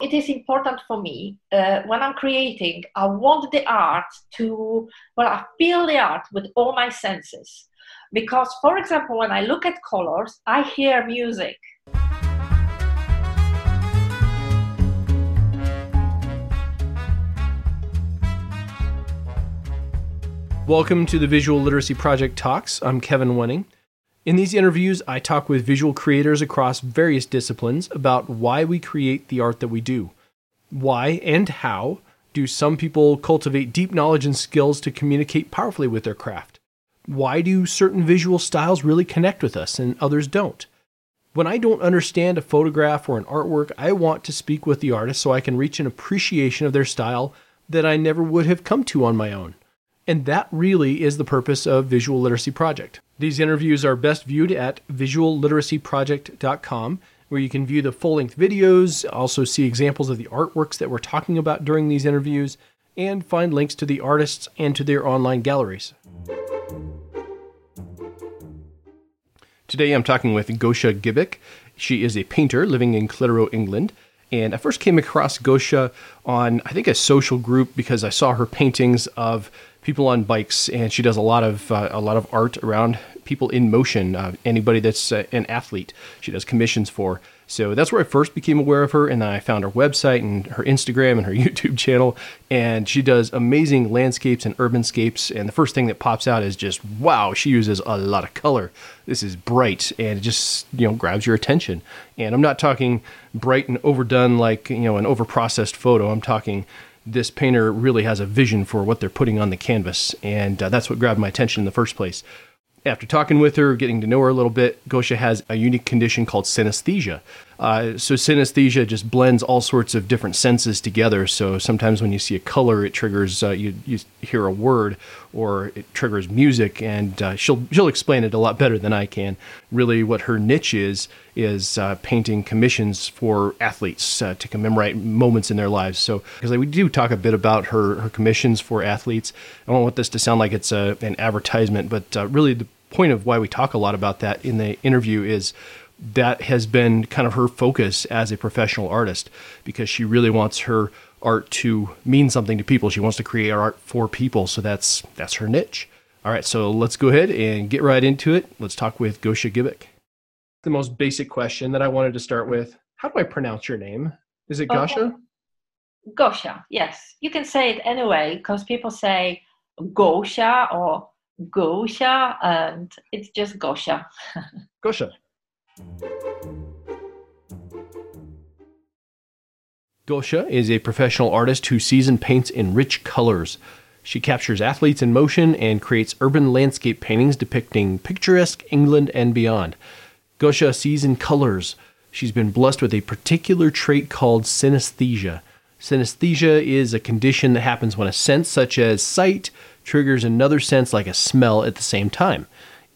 it is important for me uh, when I'm creating, I want the art to, well, I feel the art with all my senses. Because, for example, when I look at colors, I hear music. Welcome to the Visual Literacy Project Talks. I'm Kevin Wenning. In these interviews, I talk with visual creators across various disciplines about why we create the art that we do. Why and how do some people cultivate deep knowledge and skills to communicate powerfully with their craft? Why do certain visual styles really connect with us and others don't? When I don't understand a photograph or an artwork, I want to speak with the artist so I can reach an appreciation of their style that I never would have come to on my own. And that really is the purpose of Visual Literacy Project. These interviews are best viewed at visualliteracyproject.com, where you can view the full length videos, also see examples of the artworks that we're talking about during these interviews, and find links to the artists and to their online galleries. Today I'm talking with Gosha Gibic. She is a painter living in Clitheroe, England. And I first came across Gosha on, I think, a social group because I saw her paintings of people on bikes, and she does a lot of uh, a lot of art around people in motion. Uh, anybody that's uh, an athlete, she does commissions for. So that's where I first became aware of her, and then I found her website and her Instagram and her YouTube channel. And she does amazing landscapes and urbanscapes. And the first thing that pops out is just wow, she uses a lot of color. This is bright, and it just you know grabs your attention. And I'm not talking bright and overdone like you know an overprocessed photo. I'm talking this painter really has a vision for what they're putting on the canvas, and uh, that's what grabbed my attention in the first place. After talking with her, getting to know her a little bit, Gosha has a unique condition called synesthesia. Uh, so, synesthesia just blends all sorts of different senses together. So, sometimes when you see a color, it triggers, uh, you, you hear a word or it triggers music, and uh, she'll, she'll explain it a lot better than I can. Really, what her niche is, is uh, painting commissions for athletes uh, to commemorate moments in their lives. So, because we do talk a bit about her, her commissions for athletes, I don't want this to sound like it's a, an advertisement, but uh, really the point of why we talk a lot about that in the interview is that has been kind of her focus as a professional artist because she really wants her art to mean something to people. She wants to create art for people, so that's that's her niche. All right, so let's go ahead and get right into it. Let's talk with Gosha Gibic. The most basic question that I wanted to start with: How do I pronounce your name? Is it oh, Gosha? Okay. Gosha, yes. You can say it anyway because people say Gosha or Gosha, and it's just Gosha. Gosha. Gosha is a professional artist who sees and paints in rich colors. She captures athletes in motion and creates urban landscape paintings depicting picturesque England and beyond. Gosha sees in colors. She's been blessed with a particular trait called synesthesia. Synesthesia is a condition that happens when a sense such as sight triggers another sense like a smell at the same time.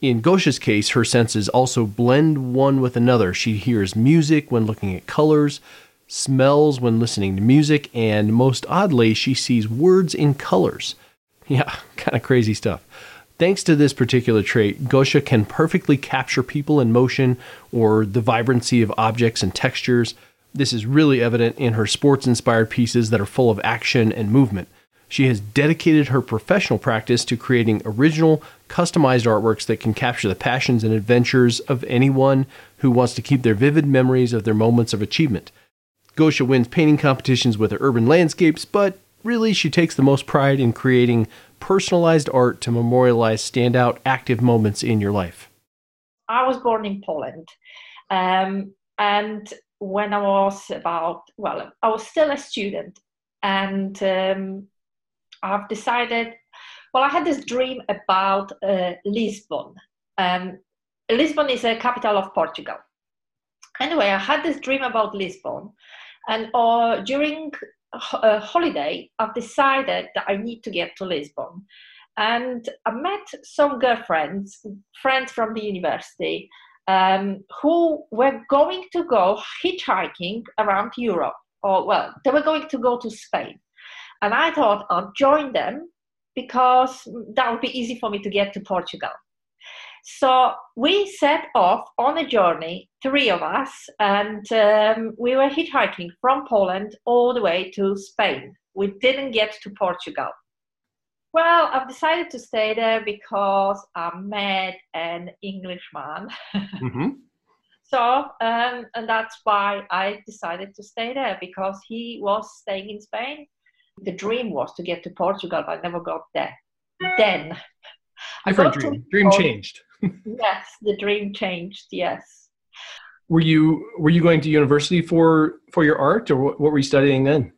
In Gosha's case, her senses also blend one with another. She hears music when looking at colors, smells when listening to music, and most oddly, she sees words in colors. Yeah, kind of crazy stuff. Thanks to this particular trait, Gosha can perfectly capture people in motion or the vibrancy of objects and textures. This is really evident in her sports inspired pieces that are full of action and movement. She has dedicated her professional practice to creating original, customized artworks that can capture the passions and adventures of anyone who wants to keep their vivid memories of their moments of achievement. Gosha wins painting competitions with her urban landscapes, but really she takes the most pride in creating personalized art to memorialize standout active moments in your life. I was born in Poland. Um, and when I was about, well, I was still a student. And um, I've decided, well, I had this dream about uh, Lisbon. Um, Lisbon is a capital of Portugal. Anyway, I had this dream about Lisbon, and uh, during a uh, holiday, I've decided that I need to get to Lisbon. And I met some girlfriends, friends from the university, um, who were going to go hitchhiking around Europe. Or, well, they were going to go to Spain. And I thought I'll join them because that would be easy for me to get to Portugal. So we set off on a journey, three of us, and um, we were hitchhiking from Poland all the way to Spain. We didn't get to Portugal. Well, I've decided to stay there because I met an Englishman. Mm-hmm. so, um, and that's why I decided to stay there because he was staying in Spain. The dream was to get to Portugal, but I never got there. Then Different dream. Dream changed. yes, the dream changed. Yes. Were you were you going to university for for your art, or what, what were you studying then?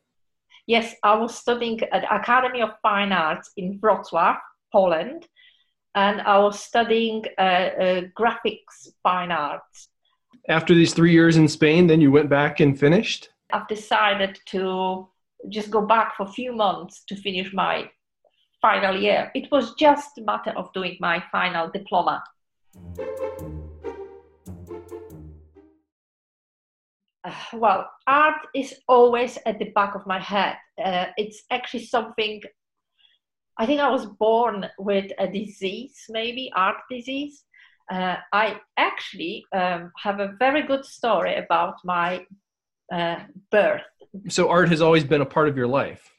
Yes, I was studying at Academy of Fine Arts in Wrocław, Poland, and I was studying uh, uh, graphics fine arts. After these three years in Spain, then you went back and finished. I've decided to just go back for a few months to finish my final year. It was just a matter of doing my final diploma. Uh, well, art is always at the back of my head. Uh, it's actually something, I think I was born with a disease, maybe art disease. Uh, I actually um, have a very good story about my uh, birth. So, art has always been a part of your life?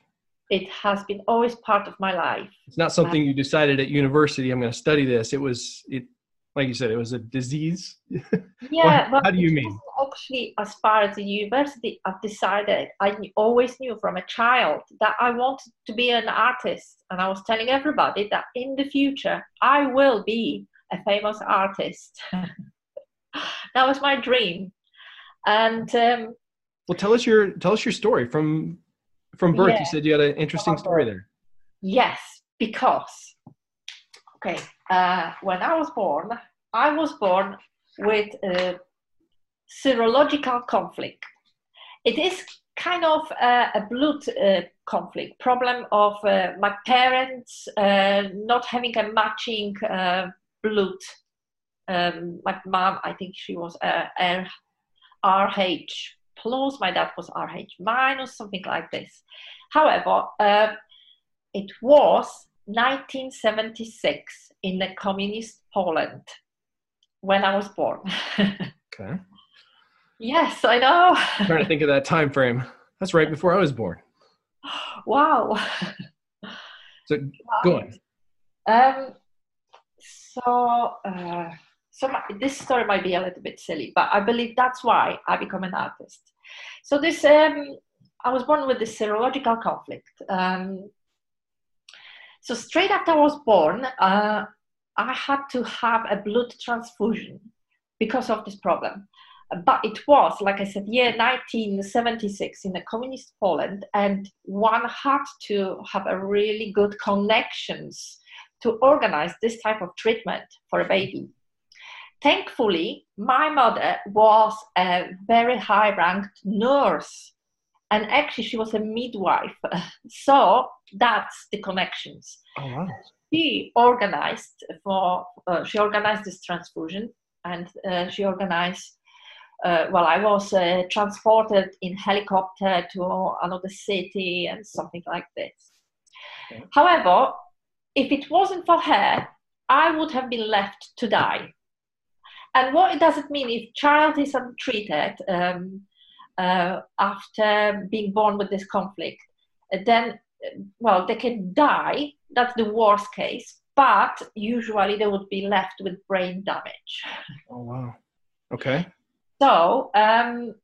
it has been always part of my life. It's not something you decided at university. I'm going to study this. It was it, like you said, it was a disease. Yeah. well, how do you mean? Actually, as far as the university, I've decided. I always knew from a child that I wanted to be an artist, and I was telling everybody that in the future I will be a famous artist. that was my dream, and. Um, well, tell us your tell us your story from from birth, yeah. you said you had an interesting story there. Yes, because okay, uh, when I was born, I was born with a serological conflict. It is kind of a, a blood uh, conflict problem of uh, my parents uh, not having a matching uh, blood. Um, my mom, I think she was uh, RH plus, my dad was RH minus, something like this. However, uh, it was 1976 in the communist Poland when I was born. okay. Yes, I know. I'm trying to think of that time frame. That's right before I was born. Wow. So go on. Um, so, uh, so my, this story might be a little bit silly, but I believe that's why I become an artist. So this, um, I was born with this serological conflict. Um, so straight after I was born, uh, I had to have a blood transfusion because of this problem. But it was, like I said, year 1976 in the communist Poland, and one had to have a really good connections to organize this type of treatment for a baby. Thankfully, my mother was a very high ranked nurse and actually she was a midwife so that's the connections oh, wow. she organized for uh, she organized this transfusion and uh, she organized uh, well i was uh, transported in helicopter to another city and something like this okay. however if it wasn't for her i would have been left to die and what does it mean if child is untreated um, uh, after being born with this conflict? Then, well, they can die. That's the worst case. But usually they would be left with brain damage. Oh wow. Okay. So, um,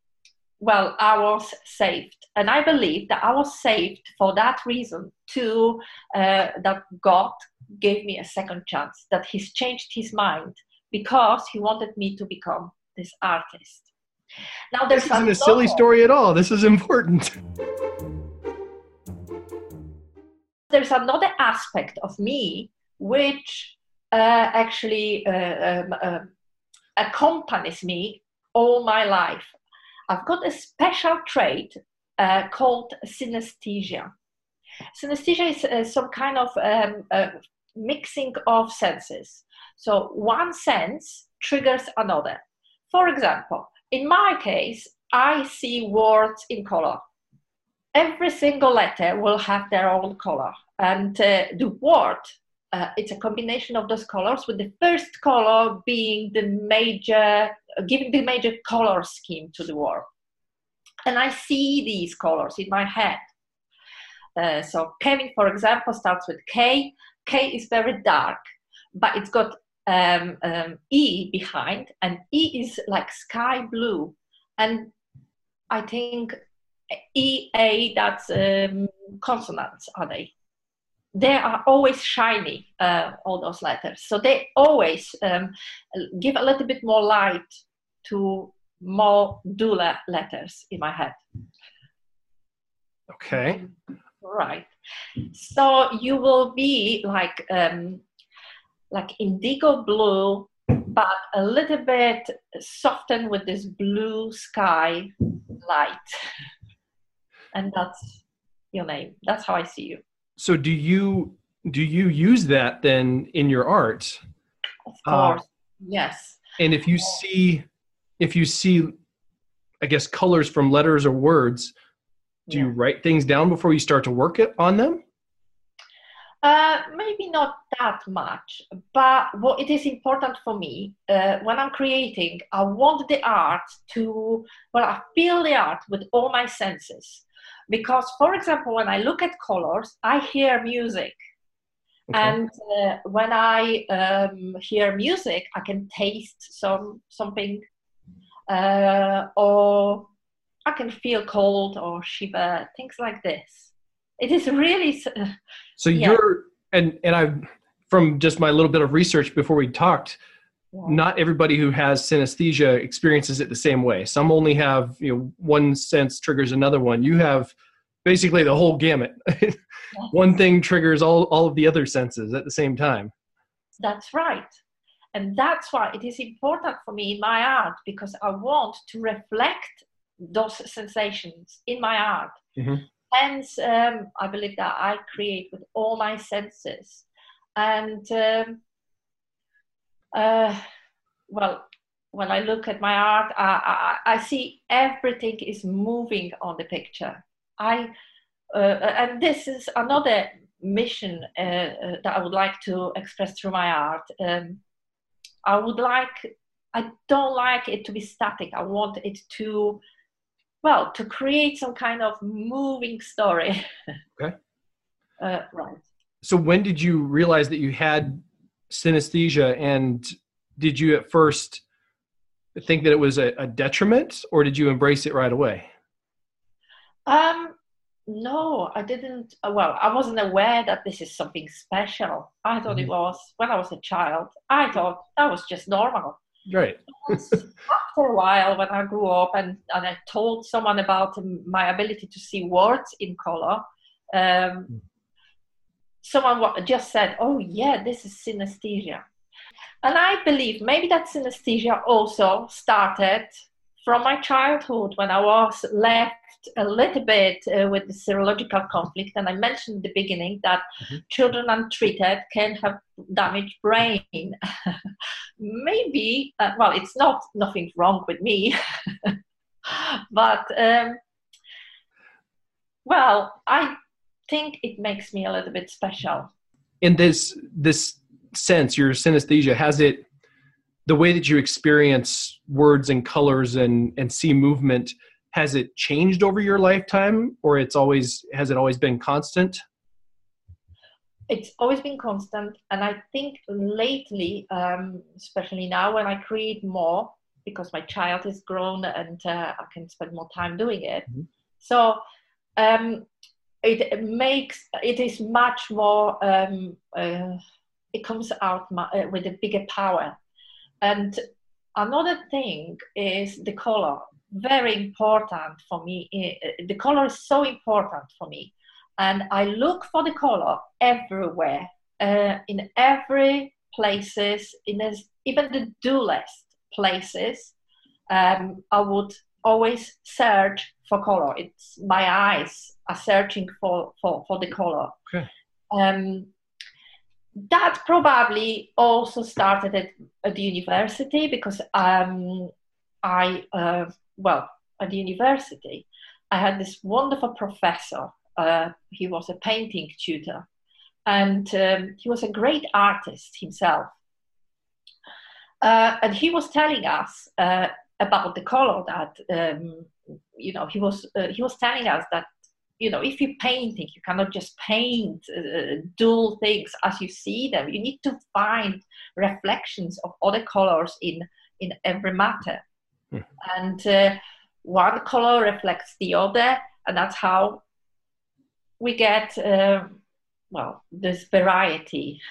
well, I was saved, and I believe that I was saved for that reason too. Uh, that God gave me a second chance. That He's changed His mind because he wanted me to become this artist. Now, there's this isn't a silly story at all. This is important. There's another aspect of me which uh, actually uh, um, uh, accompanies me all my life. I've got a special trait uh, called synesthesia. Synesthesia is uh, some kind of um, uh, mixing of senses. So one sense triggers another. For example, in my case, I see words in color. Every single letter will have their own color, and uh, the word uh, it's a combination of those colors, with the first color being the major, giving the major color scheme to the word. And I see these colors in my head. Uh, so Kevin, for example, starts with K. K is very dark, but it's got um, um, E behind, and E is like sky blue. And I think E, A, that's um, consonants, are they? They are always shiny, uh, all those letters. So they always um, give a little bit more light to more duller letters in my head. Okay. Right. So you will be like um, like indigo blue, but a little bit softened with this blue sky light. And that's your name. That's how I see you. So do you do you use that then in your art? Of course. Uh, yes. And if you see if you see I guess colors from letters or words, do yeah. you write things down before you start to work it on them? Uh, maybe not that much, but what it is important for me uh, when I'm creating, I want the art to, well, I feel the art with all my senses. Because, for example, when I look at colors, I hear music. Okay. And uh, when I um, hear music, I can taste some something, uh, or I can feel cold or shiver, things like this. It is really. So yeah. you're and and I, from just my little bit of research before we talked, yeah. not everybody who has synesthesia experiences it the same way. Some only have you know one sense triggers another one. You have basically the whole gamut. one thing triggers all all of the other senses at the same time. That's right. And that's why it is important for me in my art because I want to reflect those sensations in my art. Mm-hmm. Hence, um, I believe that I create with all my senses. And um, uh, well, when I look at my art, I, I, I, see everything is moving on the picture. I uh, and this is another mission uh, uh, that I would like to express through my art. Um, I would like, I don't like it to be static. I want it to well to create some kind of moving story. Okay. Uh, right. So when did you realize that you had synesthesia and did you at first think that it was a, a detriment or did you embrace it right away? Um no i didn't well i wasn't aware that this is something special. I thought mm-hmm. it was when i was a child i thought that was just normal Right. after a while, when I grew up and, and I told someone about my ability to see words in color, um, mm. someone just said, Oh, yeah, this is synesthesia. And I believe maybe that synesthesia also started from my childhood when I was left a little bit uh, with the serological conflict. And I mentioned in the beginning that mm-hmm. children untreated can have damaged brain. Maybe, uh, well, it's not nothing wrong with me, but um, well, I think it makes me a little bit special. In this this sense, your synesthesia has it the way that you experience words and colors and and see movement has it changed over your lifetime or it's always has it always been constant it's always been constant and i think lately um, especially now when i create more because my child is grown and uh, i can spend more time doing it mm-hmm. so um, it makes it is much more um, uh, it comes out uh, with a bigger power and another thing is the color very important for me. The color is so important for me. And I look for the color everywhere, uh, in every places, in this, even the dullest places. Um, I would always search for color. It's my eyes are searching for, for, for the color. Okay. Um, that probably also started at, at the university because um, I uh, well, at the university, I had this wonderful professor. Uh, he was a painting tutor. and um, he was a great artist himself. Uh, and he was telling us uh, about the color that um, you know he was uh, he was telling us that you know if you're painting you cannot just paint uh, dull things as you see them you need to find reflections of other colors in in every matter hmm. and uh, one color reflects the other and that's how we get uh, well this variety.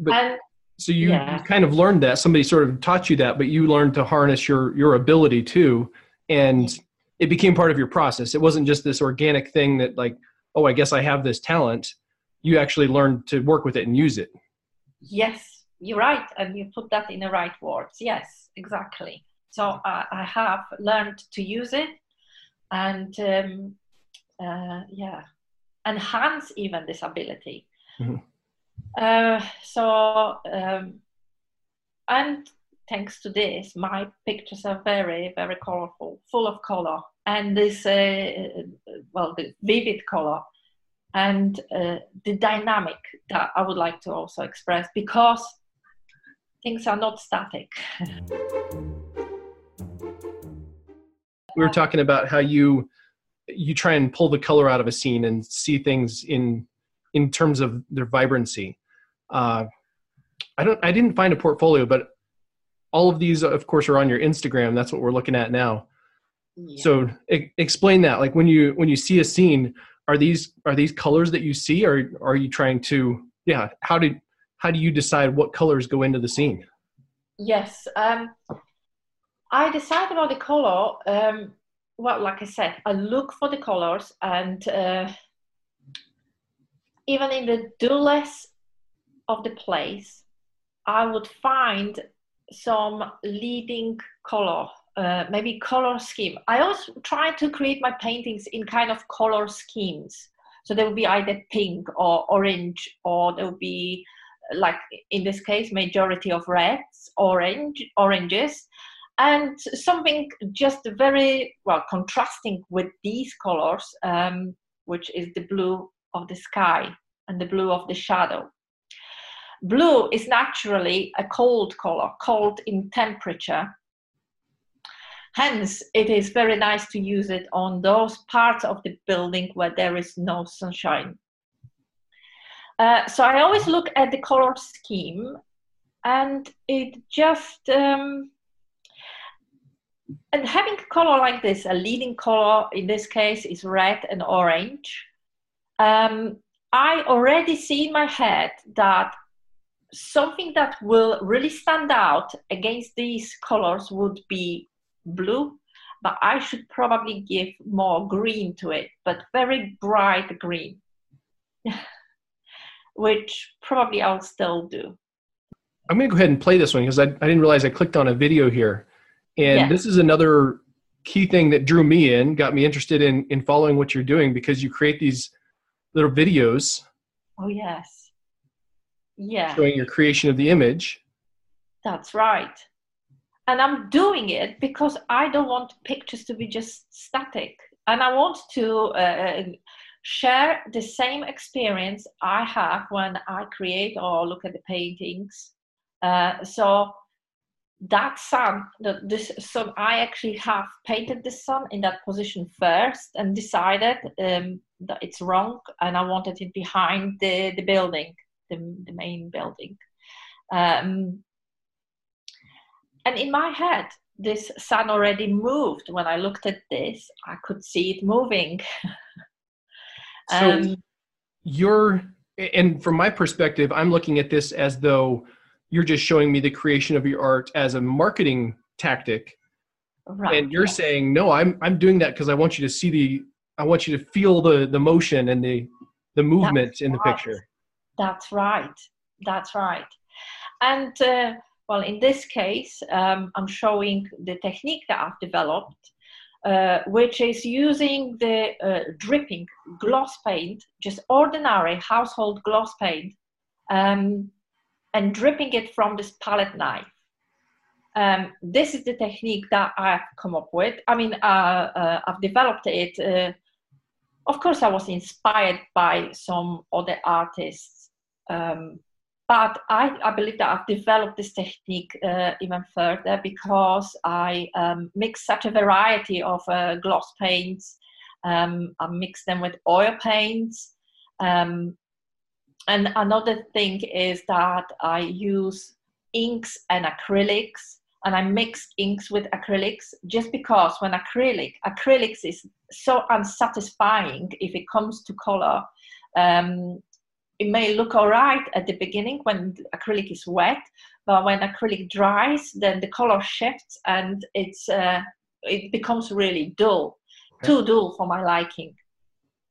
But, and so you, yeah. you kind of learned that. Somebody sort of taught you that but you learned to harness your your ability too. And it became part of your process. It wasn't just this organic thing that like oh i guess i have this talent. You actually learned to work with it and use it. Yes you're right. And you put that in the right words. Yes exactly. So i, I have learned to use it. And um, uh, yeah enhance even this ability mm-hmm. uh, so um, and thanks to this, my pictures are very, very colorful, full of color, and this, uh, well, the vivid color, and uh, the dynamic that I would like to also express because things are not static. we were talking about how you you try and pull the color out of a scene and see things in in terms of their vibrancy. Uh, I don't. I didn't find a portfolio, but all of these of course are on your instagram that's what we're looking at now yeah. so I- explain that like when you when you see a scene are these are these colors that you see or are you trying to yeah how did how do you decide what colors go into the scene yes um i decide about the color um well like i said i look for the colors and uh, even in the dullest of the place i would find some leading color, uh, maybe color scheme. I always try to create my paintings in kind of color schemes. So there will be either pink or orange, or there will be, like in this case, majority of reds, orange, oranges, and something just very well contrasting with these colors, um, which is the blue of the sky and the blue of the shadow. Blue is naturally a cold color, cold in temperature. Hence, it is very nice to use it on those parts of the building where there is no sunshine. Uh, so I always look at the color scheme and it just, um, and having a color like this, a leading color in this case is red and orange. Um, I already see in my head that something that will really stand out against these colors would be blue but i should probably give more green to it but very bright green which probably i'll still do i'm going to go ahead and play this one because I, I didn't realize i clicked on a video here and yeah. this is another key thing that drew me in got me interested in in following what you're doing because you create these little videos oh yes. Yeah. showing your creation of the image. That's right. And i'm doing it because i don't want pictures to be just static. And i want to uh, share the same experience i have when i create or look at the paintings. Uh, so that sun that this sun i actually have painted the sun in that position first and decided um, that it's wrong and i wanted it behind the, the building the, the main building. Um, and in my head, this sun already moved. When I looked at this, I could see it moving. um, so you're, and from my perspective, I'm looking at this as though you're just showing me the creation of your art as a marketing tactic. Right, and you're yeah. saying, no, I'm, I'm doing that because I want you to see the, I want you to feel the, the motion and the, the movement That's in the right. picture. That's right. That's right. And uh, well, in this case, um, I'm showing the technique that I've developed, uh, which is using the uh, dripping gloss paint, just ordinary household gloss paint, um, and dripping it from this palette knife. Um, this is the technique that I've come up with. I mean, uh, uh, I've developed it uh, of course, I was inspired by some other artists, um, but I, I, believe that I've developed this technique uh, even further because I um, mix such a variety of uh, gloss paints. Um, I mix them with oil paints. Um, and another thing is that I use inks and acrylics and I mix inks with acrylics just because when acrylic acrylics is so unsatisfying if it comes to color. Um, it may look all right at the beginning when acrylic is wet, but when acrylic dries, then the color shifts and it's uh, it becomes really dull, okay. too dull for my liking.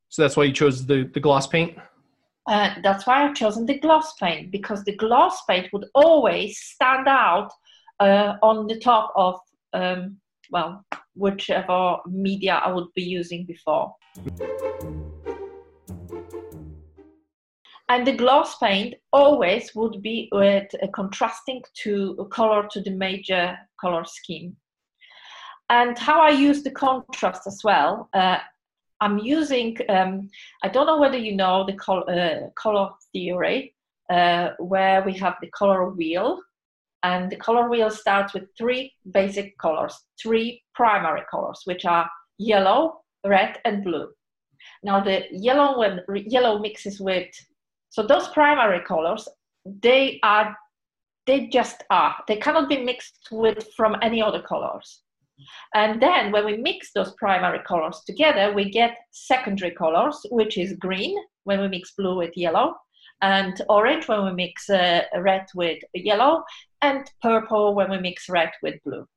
So that's why you chose the, the gloss paint? Uh, that's why I've chosen the gloss paint because the gloss paint would always stand out uh, on the top of, um, well, whichever media I would be using before. And the gloss paint always would be with a contrasting to color to the major color scheme. And how I use the contrast as well, uh, I'm using, um, I don't know whether you know the col- uh, color theory, uh, where we have the color wheel. And the color wheel starts with three basic colors, three primary colors, which are yellow, red, and blue. Now the yellow when yellow mixes with, so those primary colors, they are, they just are. They cannot be mixed with from any other colors. And then when we mix those primary colors together, we get secondary colors, which is green when we mix blue with yellow, and orange when we mix uh, red with yellow, and purple when we mix red with blue.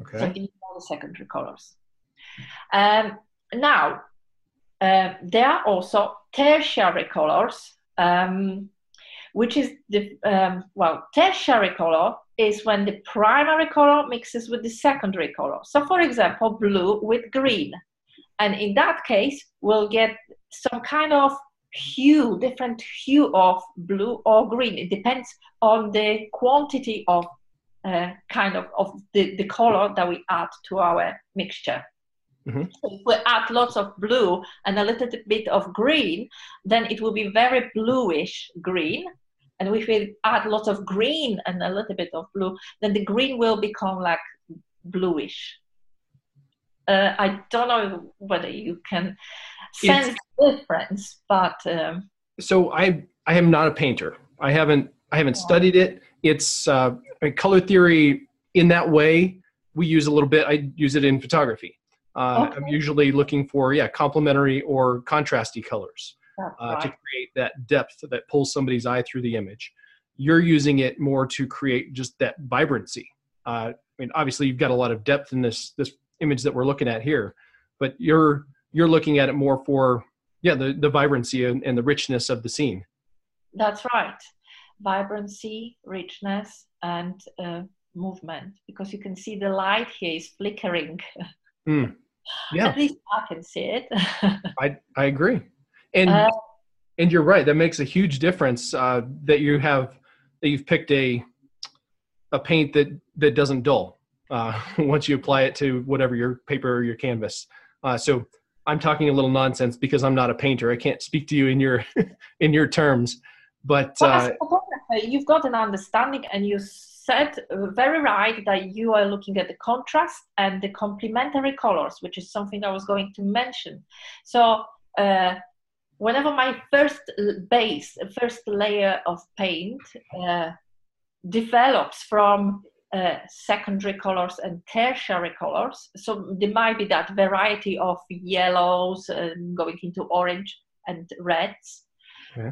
Okay. So these are the secondary colors. Um, now, uh, there are also tertiary colors, um, which is the, um, well, tertiary color is when the primary color mixes with the secondary color. So, for example, blue with green. And in that case, we'll get some kind of hue, different hue of blue or green. It depends on the quantity of uh, kind of, of the, the color that we add to our mixture. Mm-hmm. So if we add lots of blue and a little bit of green, then it will be very bluish green. And if we add lots of green and a little bit of blue, then the green will become like bluish. Uh, I don't know whether you can sense it's, the difference, but um, so I I am not a painter. I haven't I haven't studied it. It's uh, color theory in that way. We use a little bit. I use it in photography. Uh, okay. I'm usually looking for yeah complementary or contrasty colors uh, right. to create that depth that pulls somebody's eye through the image. You're using it more to create just that vibrancy. Uh, I mean, obviously, you've got a lot of depth in this this image that we're looking at here, but you're you're looking at it more for yeah the the vibrancy and, and the richness of the scene. That's right, vibrancy, richness, and uh, movement because you can see the light here is flickering. Mm. Yeah. At least I can see it. I I agree and uh, and you're right that makes a huge difference uh, that you have that you've picked a a paint that that doesn't dull uh, once you apply it to whatever your paper or your canvas. Uh, so i'm talking a little nonsense because i'm not a painter. I can't speak to you in your in your terms. But well, uh, you've got an understanding and you said very right that you are looking at the contrast and the complementary colors which is something i was going to mention. So uh, whenever my first base, first layer of paint uh, develops from uh, secondary colors and tertiary colors, so there might be that variety of yellows and going into orange and reds.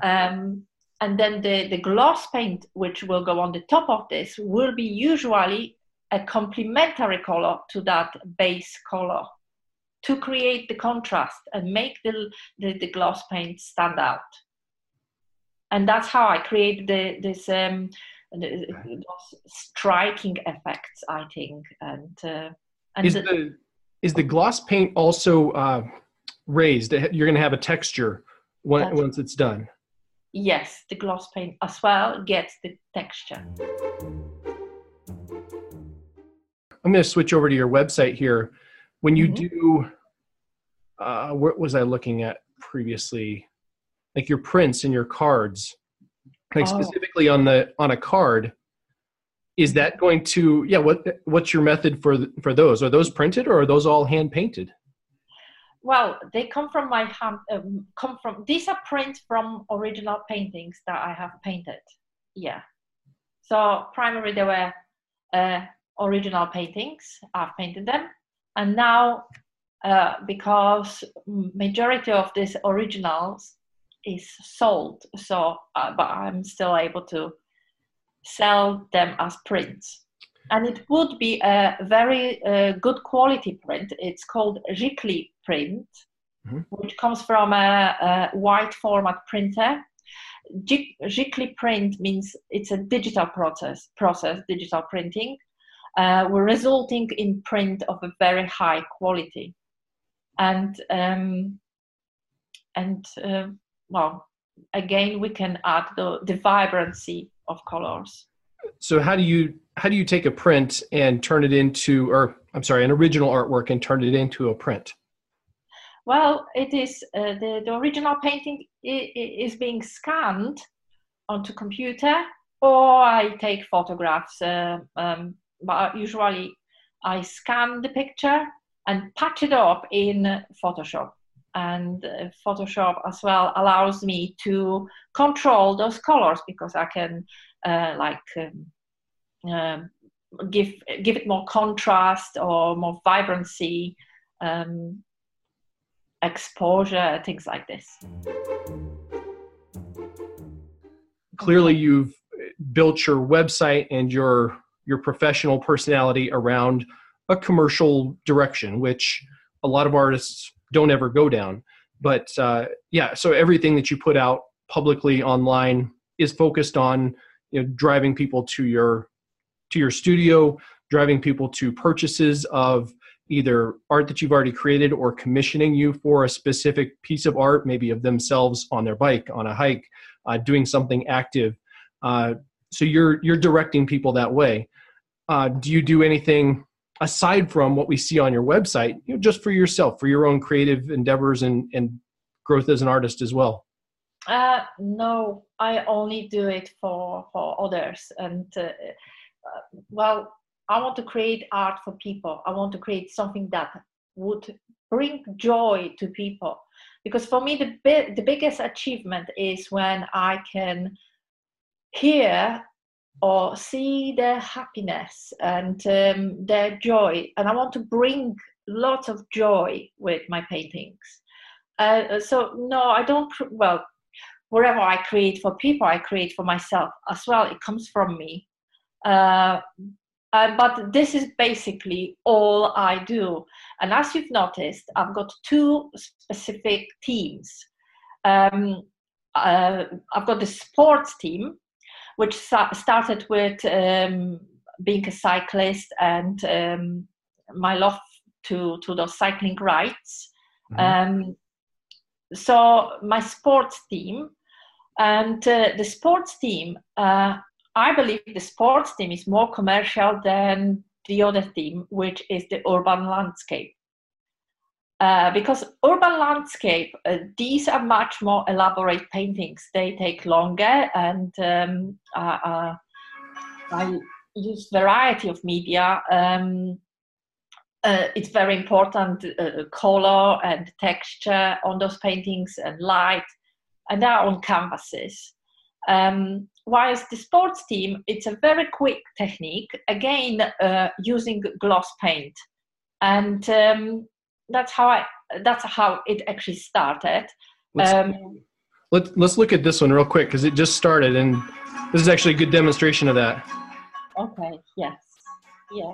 Um, and then the, the gloss paint, which will go on the top of this, will be usually a complementary color to that base color to create the contrast and make the, the, the gloss paint stand out. And that's how I create the, this um, the, those striking effects, I think. And, uh, and is the, the, is the gloss paint also uh, raised? You're going to have a texture when, once it's done. Yes, the gloss paint as well gets the texture. I'm going to switch over to your website here. When you mm-hmm. do uh, what was I looking at previously? Like your prints and your cards, like oh. specifically on the on a card. Is that going to yeah? What what's your method for for those? Are those printed or are those all hand painted? Well, they come from my hand. Um, come from these are prints from original paintings that I have painted. Yeah. So primarily they were uh, original paintings. I've painted them, and now uh, because majority of these originals is sold, so uh, but I'm still able to sell them as prints. And it would be a very uh, good quality print. It's called Giclée print, mm-hmm. which comes from a, a wide format printer Giclée print means it's a digital process, process digital printing, uh, resulting in print of a very high quality. And, um, and uh, well, again, we can add the, the vibrancy of colors. So how do you how do you take a print and turn it into, or I'm sorry, an original artwork and turn it into a print? Well, it is uh, the, the original painting is being scanned onto computer, or I take photographs. Uh, um, but usually, I scan the picture and patch it up in Photoshop. And uh, Photoshop as well allows me to control those colors because I can uh, like um, um, give give it more contrast or more vibrancy. Um, exposure, things like this. Clearly, you've built your website and your your professional personality around a commercial direction, which a lot of artists don't ever go down. But uh, yeah, so everything that you put out publicly online is focused on you know driving people to your to your studio, driving people to purchases of either art that you've already created or commissioning you for a specific piece of art, maybe of themselves on their bike, on a hike, uh, doing something active. Uh, so you're you're directing people that way. Uh, do you do anything aside from what we see on your website, you know, just for yourself, for your own creative endeavors and and growth as an artist as well? Uh, no, I only do it for for others, and uh, uh, well, I want to create art for people. I want to create something that would bring joy to people. Because for me, the, bi- the biggest achievement is when I can hear or see their happiness and um, their joy. And I want to bring lots of joy with my paintings. Uh, so, no, I don't, well, wherever I create for people, I create for myself as well. It comes from me. Uh, uh, but this is basically all I do. And as you've noticed, I've got two specific teams. Um, uh, I've got the sports team, which started with um, being a cyclist and um, my love to, to those cycling rides. Mm-hmm. Um, so, my sports team, and uh, the sports team uh, I believe the sports team is more commercial than the other team, which is the urban landscape. Uh, because urban landscape, uh, these are much more elaborate paintings. They take longer, and um, uh, uh I use variety of media. Um, uh, it's very important color and texture on those paintings and light, and they are on canvases. Um, whilst the sports team, it's a very quick technique, again, using gloss paint. And um, that's how I, that's how it actually started. Let's, um, let, let's look at this one real quick because it just started and this is actually a good demonstration of that. Okay, yes, yeah.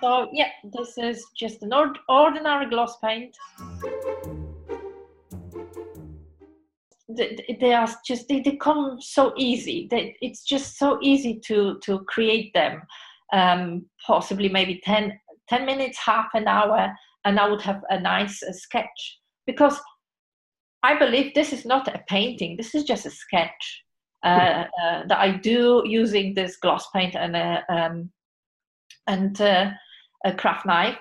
So yeah, this is just an ordinary gloss paint they are just they, they come so easy they, it's just so easy to to create them um, possibly maybe 10, 10 minutes half an hour and i would have a nice uh, sketch. Because i believe this is not a painting this is just a sketch uh, uh, that i do using this gloss paint and a, um, and uh, a craft knife.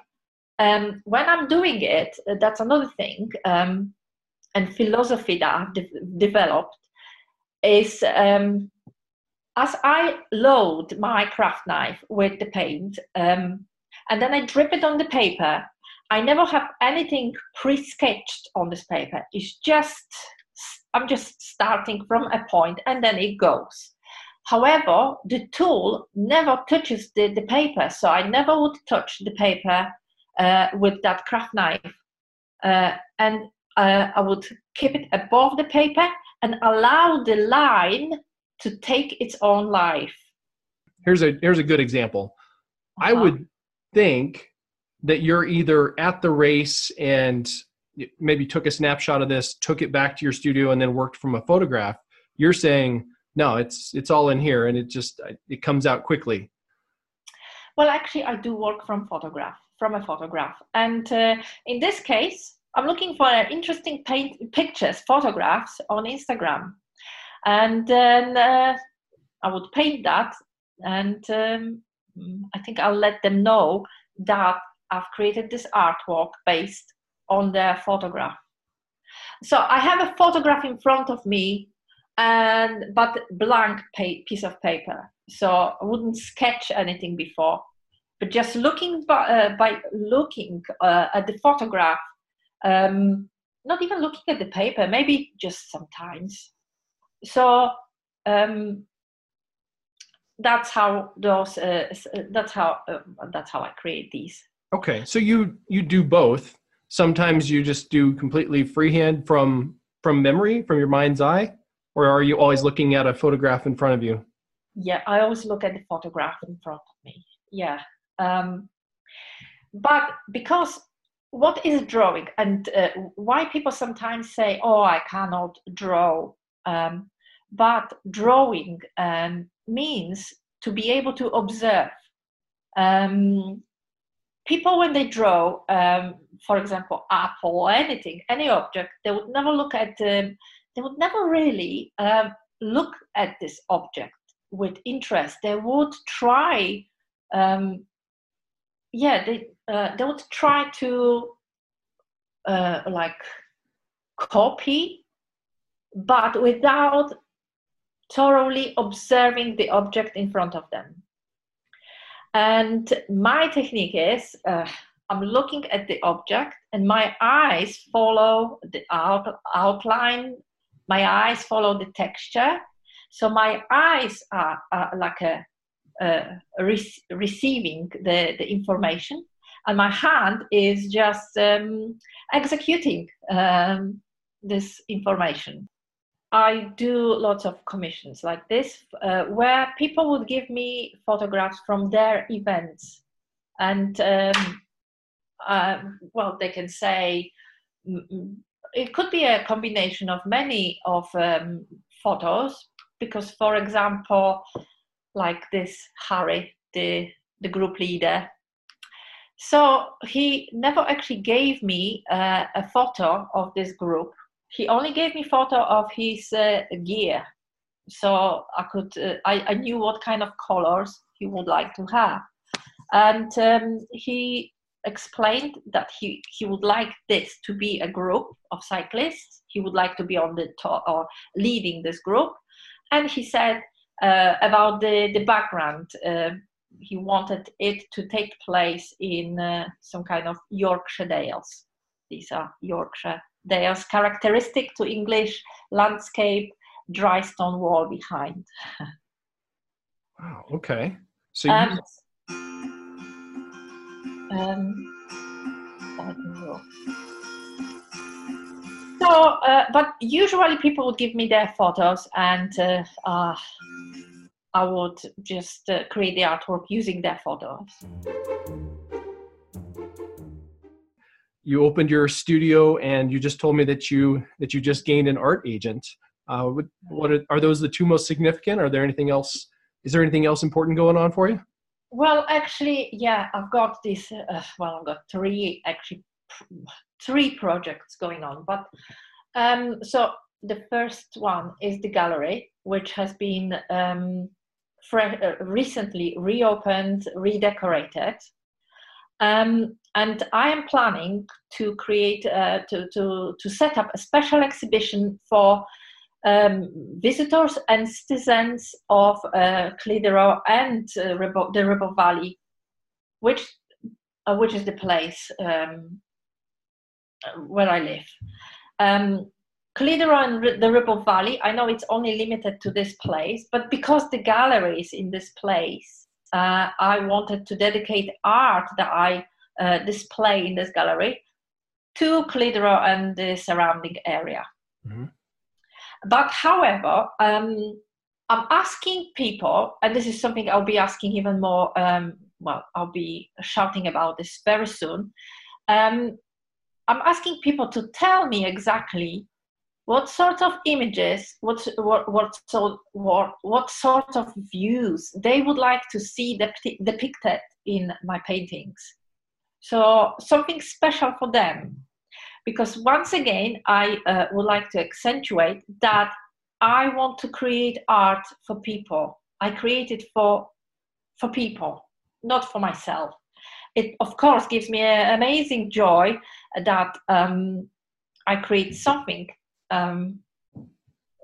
Um, when I'm doing it, uh, that's another thing, um, and philosophy that I've de- developed is um, as I load my craft knife with the paint, um, and then I drip it on the paper. I never have anything pre-sketched on this paper. It's just I'm just starting from a point, and then it goes. However, the tool never touches the, the paper, so I never would touch the paper uh, with that craft knife. Uh, and uh, I would keep it above the paper and allow the line to take its own life. Here's a here's a good example. Uh-huh. I would think that you're either at the race and maybe took a snapshot of this, took it back to your studio, and then worked from a photograph. You're saying no, it's it's all in here, and it just it comes out quickly. Well, actually, I do work from photograph from a photograph, and uh, in this case, I'm looking for interesting paint pictures, photographs on Instagram, and then uh, I would paint that, and um, I think I'll let them know that I've created this artwork based on their photograph. So I have a photograph in front of me, and but blank piece of paper. So I wouldn't sketch anything before, but just looking by, uh, by looking uh, at the photograph, um, not even looking at the paper, maybe just sometimes. So um, that's how those. Uh, that's how. Uh, that's how I create these. Okay, so you you do both sometimes you just do completely freehand from from memory from your mind's eye or are you always looking at a photograph in front of you yeah i always look at the photograph in front of me yeah um, but because what is drawing and uh, why people sometimes say oh i cannot draw um, but drawing um, means to be able to observe. Um, people when they draw um, for example apple or anything any object they would never look at um, they would never really um, look at this object with interest. They would try um, yeah they uh, they would try to uh, like copy but without thoroughly observing the object in front of them and my technique is uh, I'm looking at the object and my eyes follow the out, outline, my eyes follow the texture. So my eyes are, are like a, re- receiving the, the information and my hand is just um, executing um, this information. I do lots of commissions like this uh, where people would give me photographs from their events. And um, uh, well, they can say it could be a combination of many of um, photos. Because, for example, like this Harry, the, the group leader, so he never actually gave me uh, a photo of this group he only gave me photo of his uh, gear. So i could uh, I, I knew what kind of colors he would like to have. And um, he explained that he, he would like this to be a group of cyclists. He would like to be on the top or leading this group. And he said uh, about the, the background uh, he wanted it to take place in uh, some kind of yorkshire dales. These are yorkshire they are characteristic to English landscape, dry stone wall behind. wow, okay. So you... Um, um, so, uh, but usually people would give me their photos and uh, uh, I would just uh, create the artwork using their photos you opened your studio and you just told me that you that you just gained an art agent. Uh, what, are, are, those the two most significant? Are there anything else is there anything else important going on for you? Well actually yeah i've got this uh, well i've got three actually three projects going on but um, so the first one is the gallery which has been um, fre- uh, recently reopened redecorated Um, and I am planning to create uh, to, to to set up a special exhibition for um, visitors and citizens of uh, and uh, Ribble, the Ribble Valley, which uh, which is the place um, where I live. Um, and the Ribble Valley, I know it's only limited to this place, but because the gallery is in this place, uh, I wanted to dedicate art that I uh, display in this gallery to Clitheroe and the surrounding area. Mm-hmm. But however, um, I'm asking people, and this is something I'll be asking even more. Um, well, I'll be shouting about this very soon. Um, I'm asking people to tell me exactly what sort of images, what what what what what sort of views they would like to see depicted in my paintings. So something special for them. Because once again i uh, would like to accentuate that i want to create art for people. I create it for for people not for myself. It of course gives me an amazing joy that um, i create something um,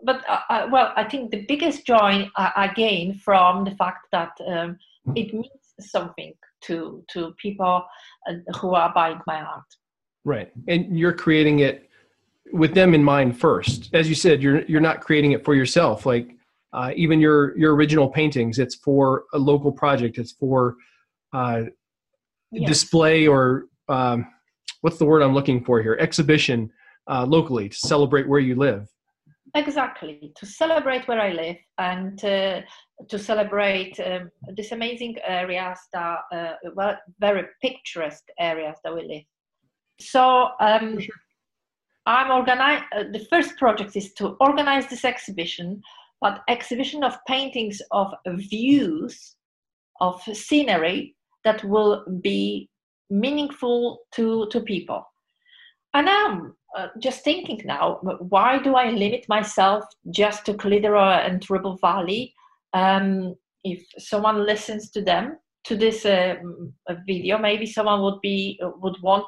but uh, uh, well i think the biggest joy I, I gain from the fact that um, it means something to to people uh, who are buying my art Right. And you're creating it with them in mind first. As you said, you're you're not creating it for yourself. Like uh, even your your original paintings, it's for a local project. It's for uh, yes. display or um, what's the word I'm looking for here? Exhibition uh, locally to celebrate where you live. Exactly to celebrate where I live and uh, to celebrate um, these amazing areas that uh, well, very picturesque areas that we live so um, sure. I'm organize. Uh, the first project is to organize this exhibition, but exhibition of paintings of views of scenery that will be meaningful to to people. And I'm uh, just thinking now, why do I limit myself just to Clitheroe and Ribble Valley? Um, if someone listens to them to this uh, video, maybe someone would be would want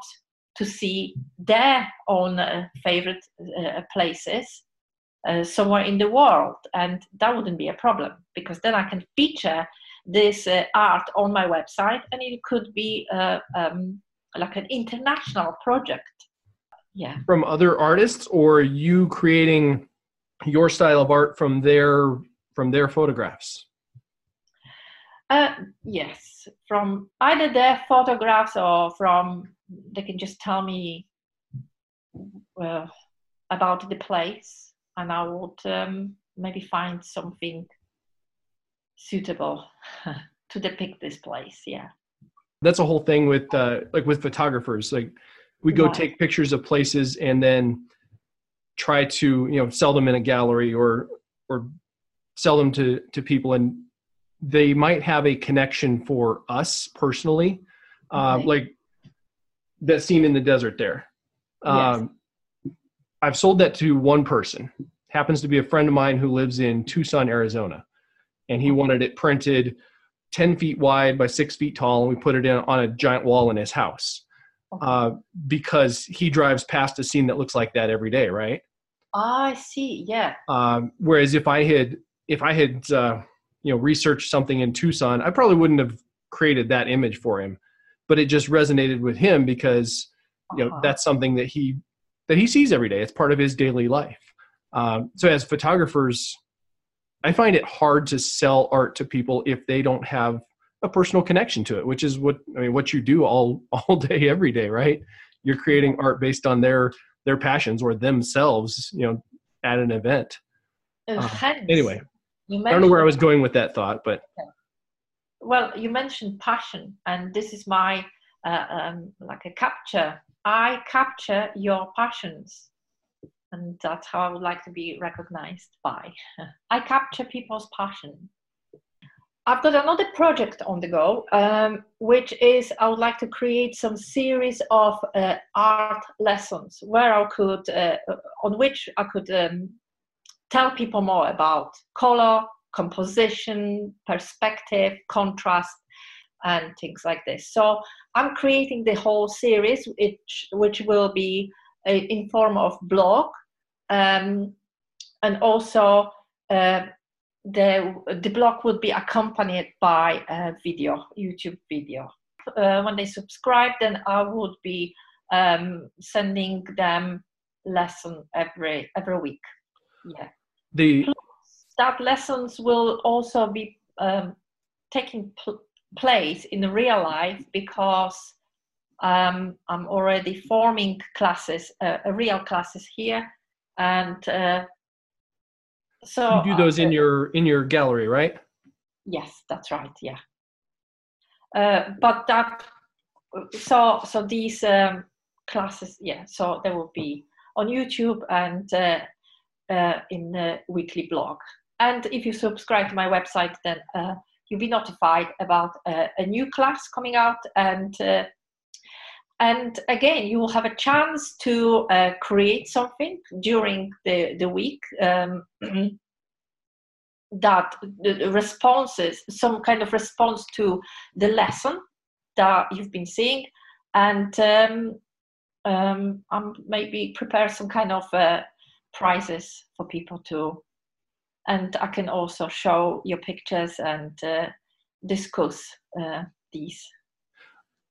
to see their own uh, favorite uh, places uh, somewhere in the world and that wouldn't be a problem because then i can feature this uh, art on my website and it could be uh, um, like an international project yeah from other artists or you creating your style of art from their from their photographs uh, yes from either their photographs or from they can just tell me uh, about the place and I would um, maybe find something suitable to depict this place. Yeah. That's a whole thing with uh, like with photographers. Like we go right. take pictures of places and then try to you know sell them in a gallery or or sell them to to people and they might have a connection for us personally uh, like that scene in the desert there. Um, yes. I've sold that to one person. Happens to be a friend of mine who lives in Tucson, Arizona, and he wanted it printed ten feet wide by six feet tall, and we put it in on a giant wall in his house uh, because he drives past a scene that looks like that every day, right? I see. Yeah. Um, whereas if I had if I had uh, you know researched something in Tucson, I probably wouldn't have created that image for him but it just resonated with him because you know uh-huh. that's something that he that he sees every day it's part of his daily life um, so as photographers i find it hard to sell art to people if they don't have a personal connection to it which is what i mean what you do all all day every day right you're creating art based on their their passions or themselves you know at an event uh, anyway i don't know where i was going with that thought but well, you mentioned passion, and this is my uh, um, like a capture. I capture your passions, and that's how I would like to be recognized by. I capture people's passion. I've got another project on the go, um, which is I would like to create some series of uh, art lessons where I could, uh, on which I could um, tell people more about color, composition, perspective, contrast, and things like this. So I'm creating the whole series, which which will be a, in form of blog, um, and also uh, the the blog would be accompanied by a video, YouTube video. Uh, when they subscribe, then I would be um, sending them lesson every every week. Yeah. The Plus, that lessons will also be um, taking pl- place in real life because um, I'm already forming classes, uh, real classes here, and uh, so you do those in your in your gallery, right? Yes, that's right. Yeah, uh, but that so so these um, classes, yeah, so they will be on YouTube and uh, uh, in the weekly blog. And if you subscribe to my website, then uh, you'll be notified about uh, a new class coming out and uh, and again you will have a chance to uh, create something during the, the week um, that the responses some kind of response to the lesson that you've been seeing and um, um, I'm maybe prepare some kind of uh, prizes for people to and I can also show your pictures and uh, discuss uh, these.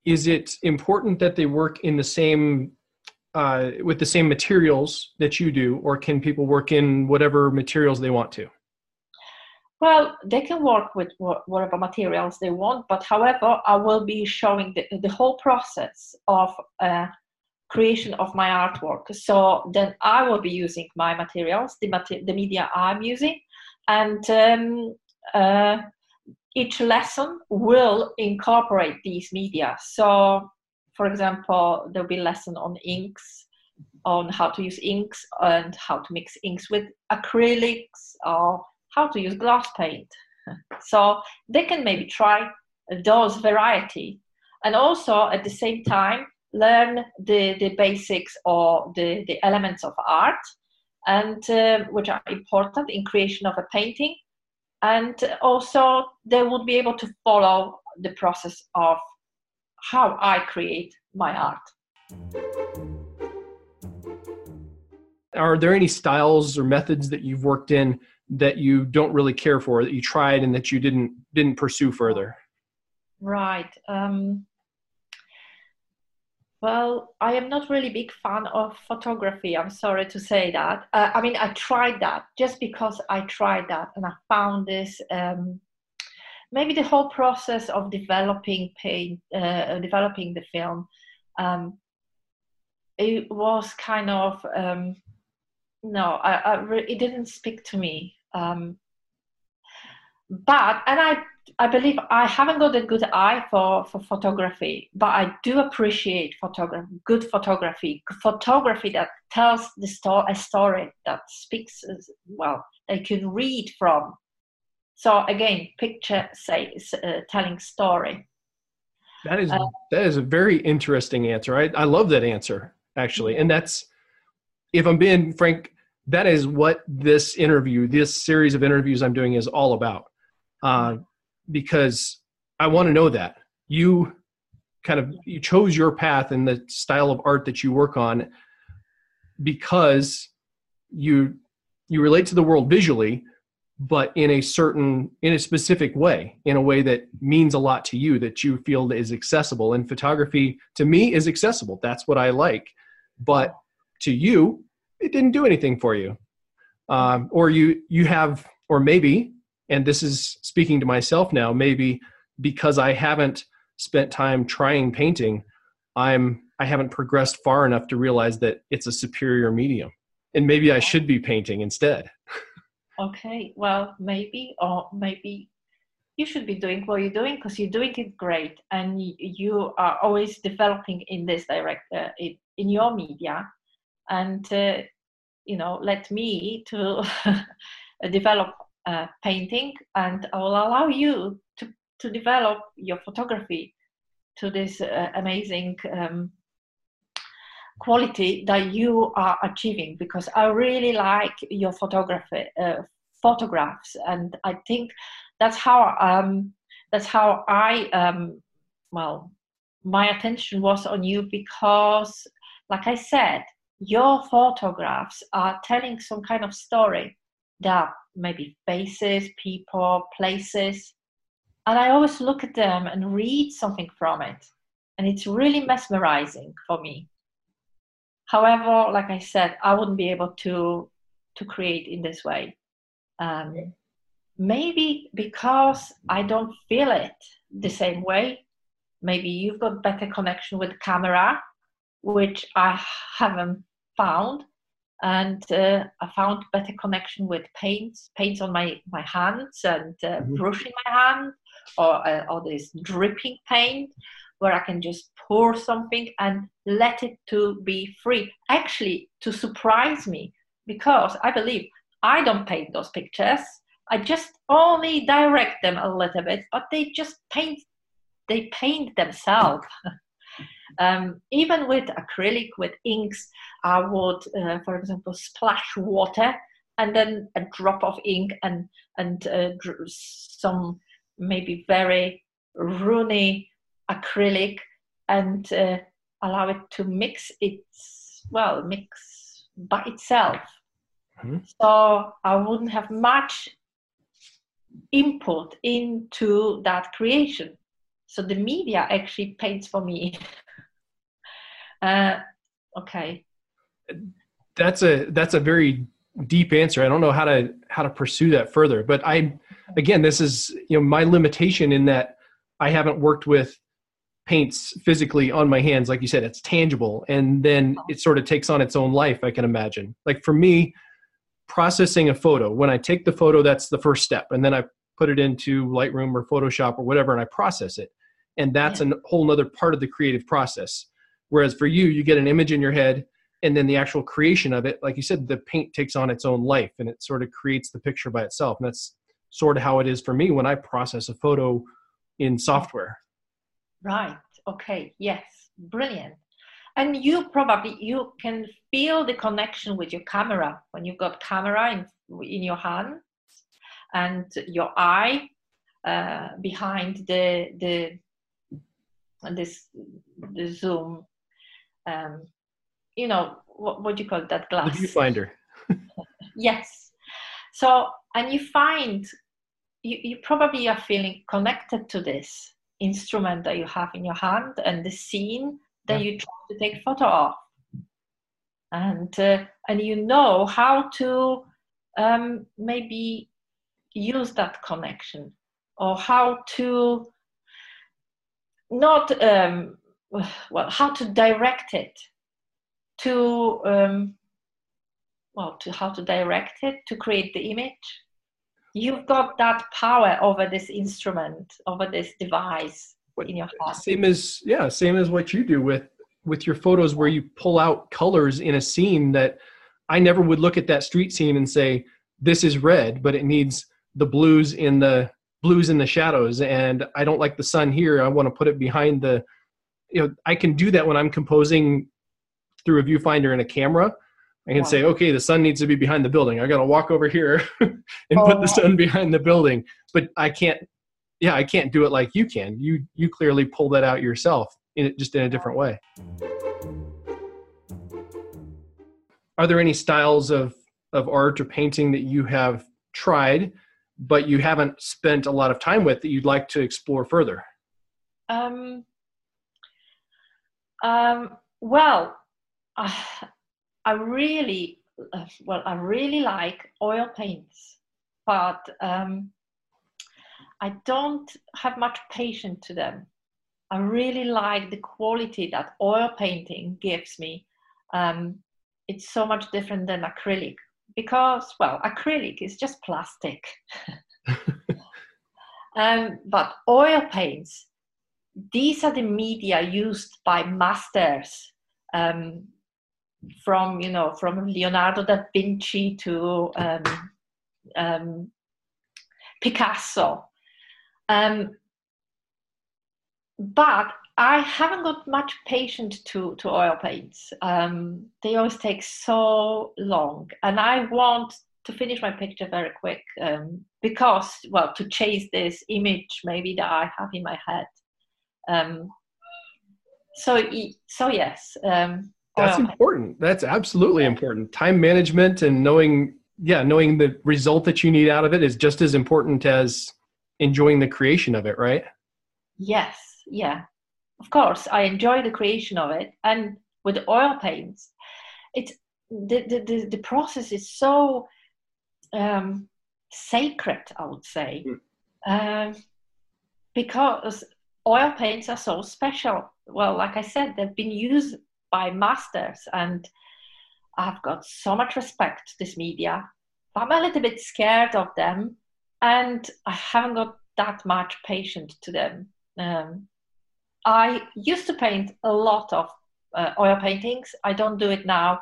Is it important that they work in the same uh, with the same materials that you do, or can people work in whatever materials they want to? Well, they can work with whatever materials they want, but however, I will be showing the, the whole process of uh, creation of my artwork. So then I will be using my materials, the, mater- the media I'm using, and um, uh, each lesson will incorporate these media. So, for example, there'll be lesson on inks, on how to use inks and how to mix inks with acrylics or how to use glass paint. So they can maybe try those variety and also at the same time learn the, the basics or the, the elements of art and uh, which are important in creation of a painting and also they would be able to follow the process of how i create my art. Are there any styles or methods that you've worked in that you don't really care for that you tried and that you didn't didn't pursue further? Right um, well, I am not really big fan of photography. I'm sorry to say that. Uh, I mean, I tried that just because I tried that, and I found this. Um, maybe the whole process of developing paint, uh, developing the film, um, it was kind of um, no, I, I re- it didn't speak to me. Um, but and I I believe I haven't got a good eye for, for photography, but I do appreciate photography, good photography, photography that tells the story, a story that speaks as well, they can read from. So again, picture say uh, telling story. That is uh, that is a very interesting answer. I I love that answer actually, and that's if I'm being frank, that is what this interview, this series of interviews I'm doing is all about. Uh, because I want to know that. You kind of you chose your path and the style of art that you work on because you you relate to the world visually but in a certain in a specific way in a way that means a lot to you that you feel is accessible. And photography to me is accessible. That's what i like. But to you it didn't do anything for you. Um, or you you have or maybe and this is speaking to myself now maybe because i haven't spent time trying painting i'm i haven't progressed far enough to realize that it's a superior medium. And maybe i should be painting instead. Okay well maybe or maybe you should be doing what you're doing because you're doing it great and you are always developing in this direct uh, in, your media. And uh, you know let me to develop uh, painting and I will allow you to, to develop your photography to this uh, amazing um, quality that you are achieving because I really like your photography uh, photographs and I think that's how um, that's how I um, well my attention was on you because, like I said, your photographs are telling some kind of story. There maybe faces, people, places, and I always look at them and read something from it, and it's really mesmerizing for me. However, like I said, I wouldn't be able to to create in this way. Um, maybe because I don't feel it the same way. Maybe you've got better connection with the camera, which I haven't found. And uh, I found better connection with paints, paints on my, my hands and uh, mm-hmm. brushing my hand or, uh, or this dripping paint where I can just pour something and let it to be free. Actually, to surprise me, because I believe I don't paint those pictures. I just only direct them a little bit, but they just paint. They paint themselves. um, even with acrylic, with inks, I would, uh, for example, splash water and then a drop of ink and and uh, some maybe very runny acrylic and uh, allow it to mix its well mix by itself. Mm-hmm. so i wouldn't have much input into that creation. So the media actually paints for me uh, okay. That's a that's a very deep answer. I don't know how to how to pursue that further but i again this is you know my limitation in that i haven't worked with paints physically on my hands. Like you said it's tangible and then it sort of takes on its own life i can imagine. Like for me processing a photo when i take the photo that's the first step and then i put it into lightroom or photoshop or whatever and i process it. And that's yeah. a whole nother part of the creative process whereas for you you get an image in your head and then the actual creation of it like you said the paint takes on its own life and it sort of creates the picture by itself and that's sort of how it is for me when i process a photo in software Right. Okay. Yes. Brilliant. And you probably you can feel the connection with your camera when you've got camera in in your hand and your eye uh, behind the the this the zoom. Um, you know what what do you call that glass? Viewfinder. yes. So and you find you, you probably are feeling connected to this instrument that you have in your hand and the scene that yeah. you try to take photo of and uh, and you know how to um, maybe use that connection or how to not um, well how to direct it to um, well to how to direct it to create the image? You've got that power over this instrument over this device in your heart. same as yeah same as what you do with with your photos where you pull out colors in a scene that i never would look at that street scene and say this is red but it needs the blues in the blues in the shadows. And i don't like the sun here. I want to put it behind the you know i can do that when i'm composing through a viewfinder and a camera I can wow. say, okay, the sun needs to be behind the building. I got to walk over here and oh, put the oh. sun behind the building. But I can't, yeah, I can't do it like you can. You you clearly pull that out yourself in it just in a different way. Are there any styles of of art or painting that you have tried, but you haven't spent a lot of time with that you'd like to explore further? Um. Um. Well. Uh, I really, uh, well, I really like oil paints, but um, I don't have much patience to them. I really like the quality that oil painting gives me. Um, it's so much different than acrylic because, well, acrylic is just plastic. um, but oil paints, these are the media used by masters um, from you know from Leonardo da Vinci to um, um, Picasso. Um, but I haven't got much patience to, to oil paints. Um, they always take so long, and I want to finish my picture very quick. Um, because well to chase this image maybe that I have in my head. Um, so so yes. Um, That's important. That's absolutely important. Time management and knowing yeah knowing the result that you need out of it is just as important as enjoying the creation of it, right? Yes. Yeah. Of course, I enjoy the creation of it, and with oil paints, it's the the the, the process is so um, sacred, I would say, mm. um, because oil paints are so special. Well, like I said, they've been used by masters, and I've got so much respect to this media. I'm a little bit scared of them, and I haven't got that much patience to them. Um, I used to paint a lot of uh, oil paintings. I don't do it now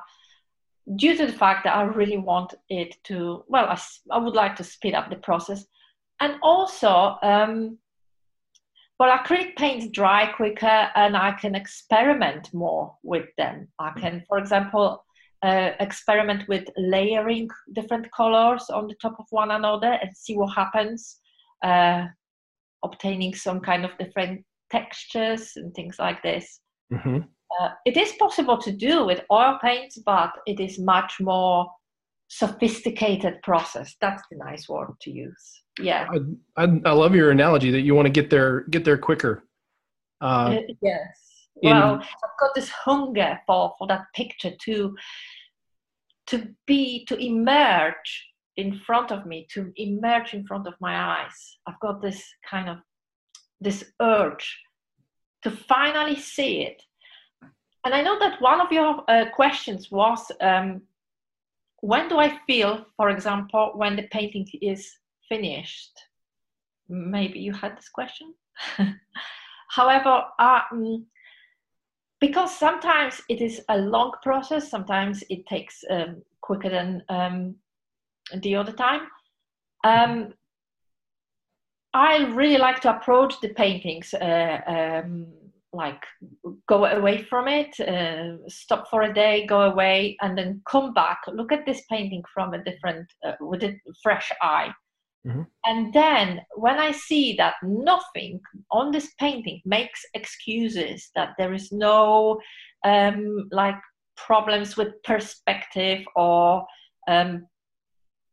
due to the fact that I really want it to, well, I, I would like to speed up the process. And also, um, well, acrylic paints dry quicker and I can experiment more with them. I can, for example, uh, experiment with layering different colors on the top of one another and see what happens, uh, obtaining some kind of different textures and things like this. Mm-hmm. Uh, it is possible to do with oil paints, but it is much more sophisticated process. That's the nice word to use. Yeah. I, I, I love your analogy that you want to get there get there quicker. Uh, uh yes. In, well, I've got this hunger for for that picture to to be to emerge in front of me, to emerge in front of my eyes. I've got this kind of this urge to finally see it and I know that one of your uh, questions was um, when do I feel, for example, when the painting is finished? Maybe you had this question. However, um, because sometimes it is a long process, sometimes it takes um, quicker than um, the other time. Um, I really like to approach the paintings uh, um, like go away from it uh, stop for a day go away and then come back look at this painting from a different uh, with a fresh eye mm-hmm. and then when i see that nothing on this painting makes excuses that there is no um, like problems with perspective or um,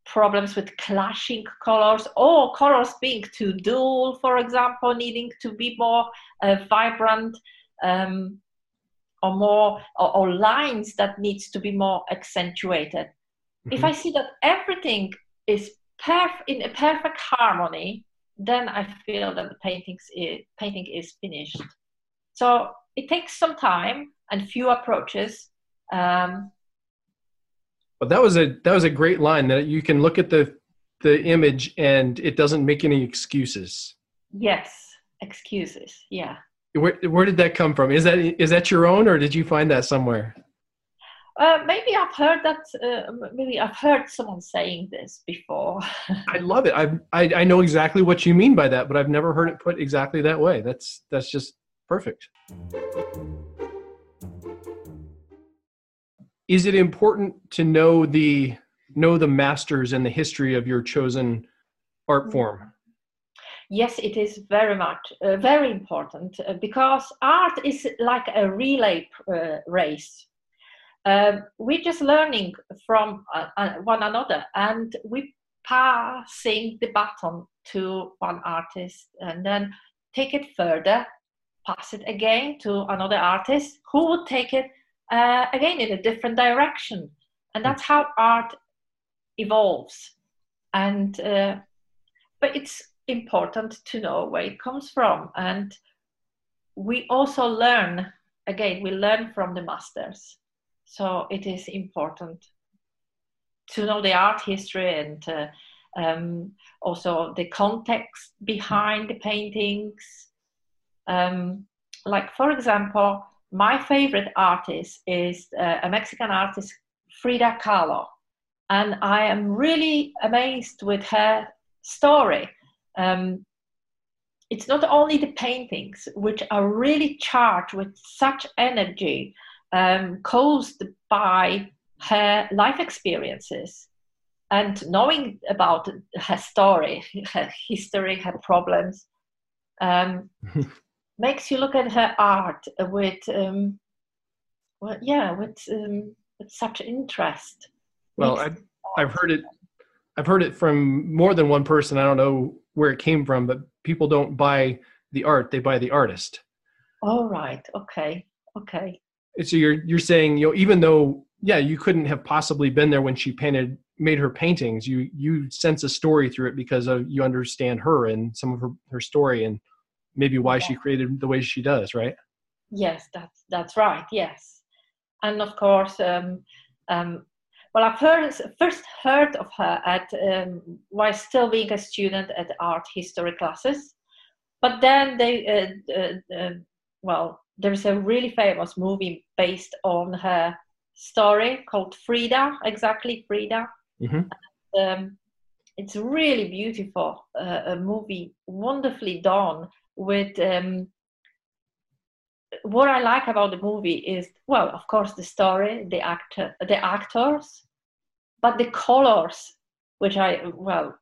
problems with clashing colors or colors being too dull, for example, needing to be more uh, vibrant um, or more or, or, lines that needs to be more accentuated. Mm-hmm. If I see that everything is perf- in a perfect harmony, then I feel that the paintings is, painting is finished. So it takes some time and few approaches. Um, but that was a that was a great line that you can look at the the image and it doesn't make any excuses. Yes, excuses. Yeah. Where where did that come from? Is that is that your own or did you find that somewhere? Uh, maybe I've heard that. Uh, maybe I've heard someone saying this before. I love it. I, I I know exactly what you mean by that, but I've never heard it put exactly that way. That's that's just perfect is it important to know the know the masters and the history of your chosen art mm. form yes it is very much uh, very important uh, because art is like a relay uh, race um, we're just learning from uh, uh, one another and we passing the baton to one artist and then take it further pass it again to another artist who would take it uh, again in a different direction. And that's how art evolves. And uh, but it's important to know where it comes from. And we also learn again we learn from the masters. So it is important to know the art history and uh, um, also the context behind the paintings. Um, like for example my favorite artist is uh, a Mexican artist, Frida Kahlo. And I am really amazed with her story. Um, it's not only the paintings, which are really charged with such energy um, caused by her life experiences. and knowing about her story, her history, her problems, um, makes you look at her art with, um, well, yeah, with, um, with such interest. Well, I've, I've heard it. I've heard it from more than one person. I don't know where it came from, but people don't buy the art; they buy the artist. All right. Okay. Okay. So you're you're saying you know even though yeah you couldn't have possibly been there when she painted made her paintings you you sense a story through it because of you understand her and some of her her story and maybe why yeah. she created the way she does right yes that's that's right yes and of course um, um, well i first first heard of her at um, while still being a student at art history classes but then they uh, uh, uh, well there's a really famous movie based on her story called frida exactly frida Mm-hmm. Um, it's really beautiful, uh, a movie, wonderfully done. With um, what I like about the movie is, well, of course, the story, the actor, the actors, but the colors, which I well,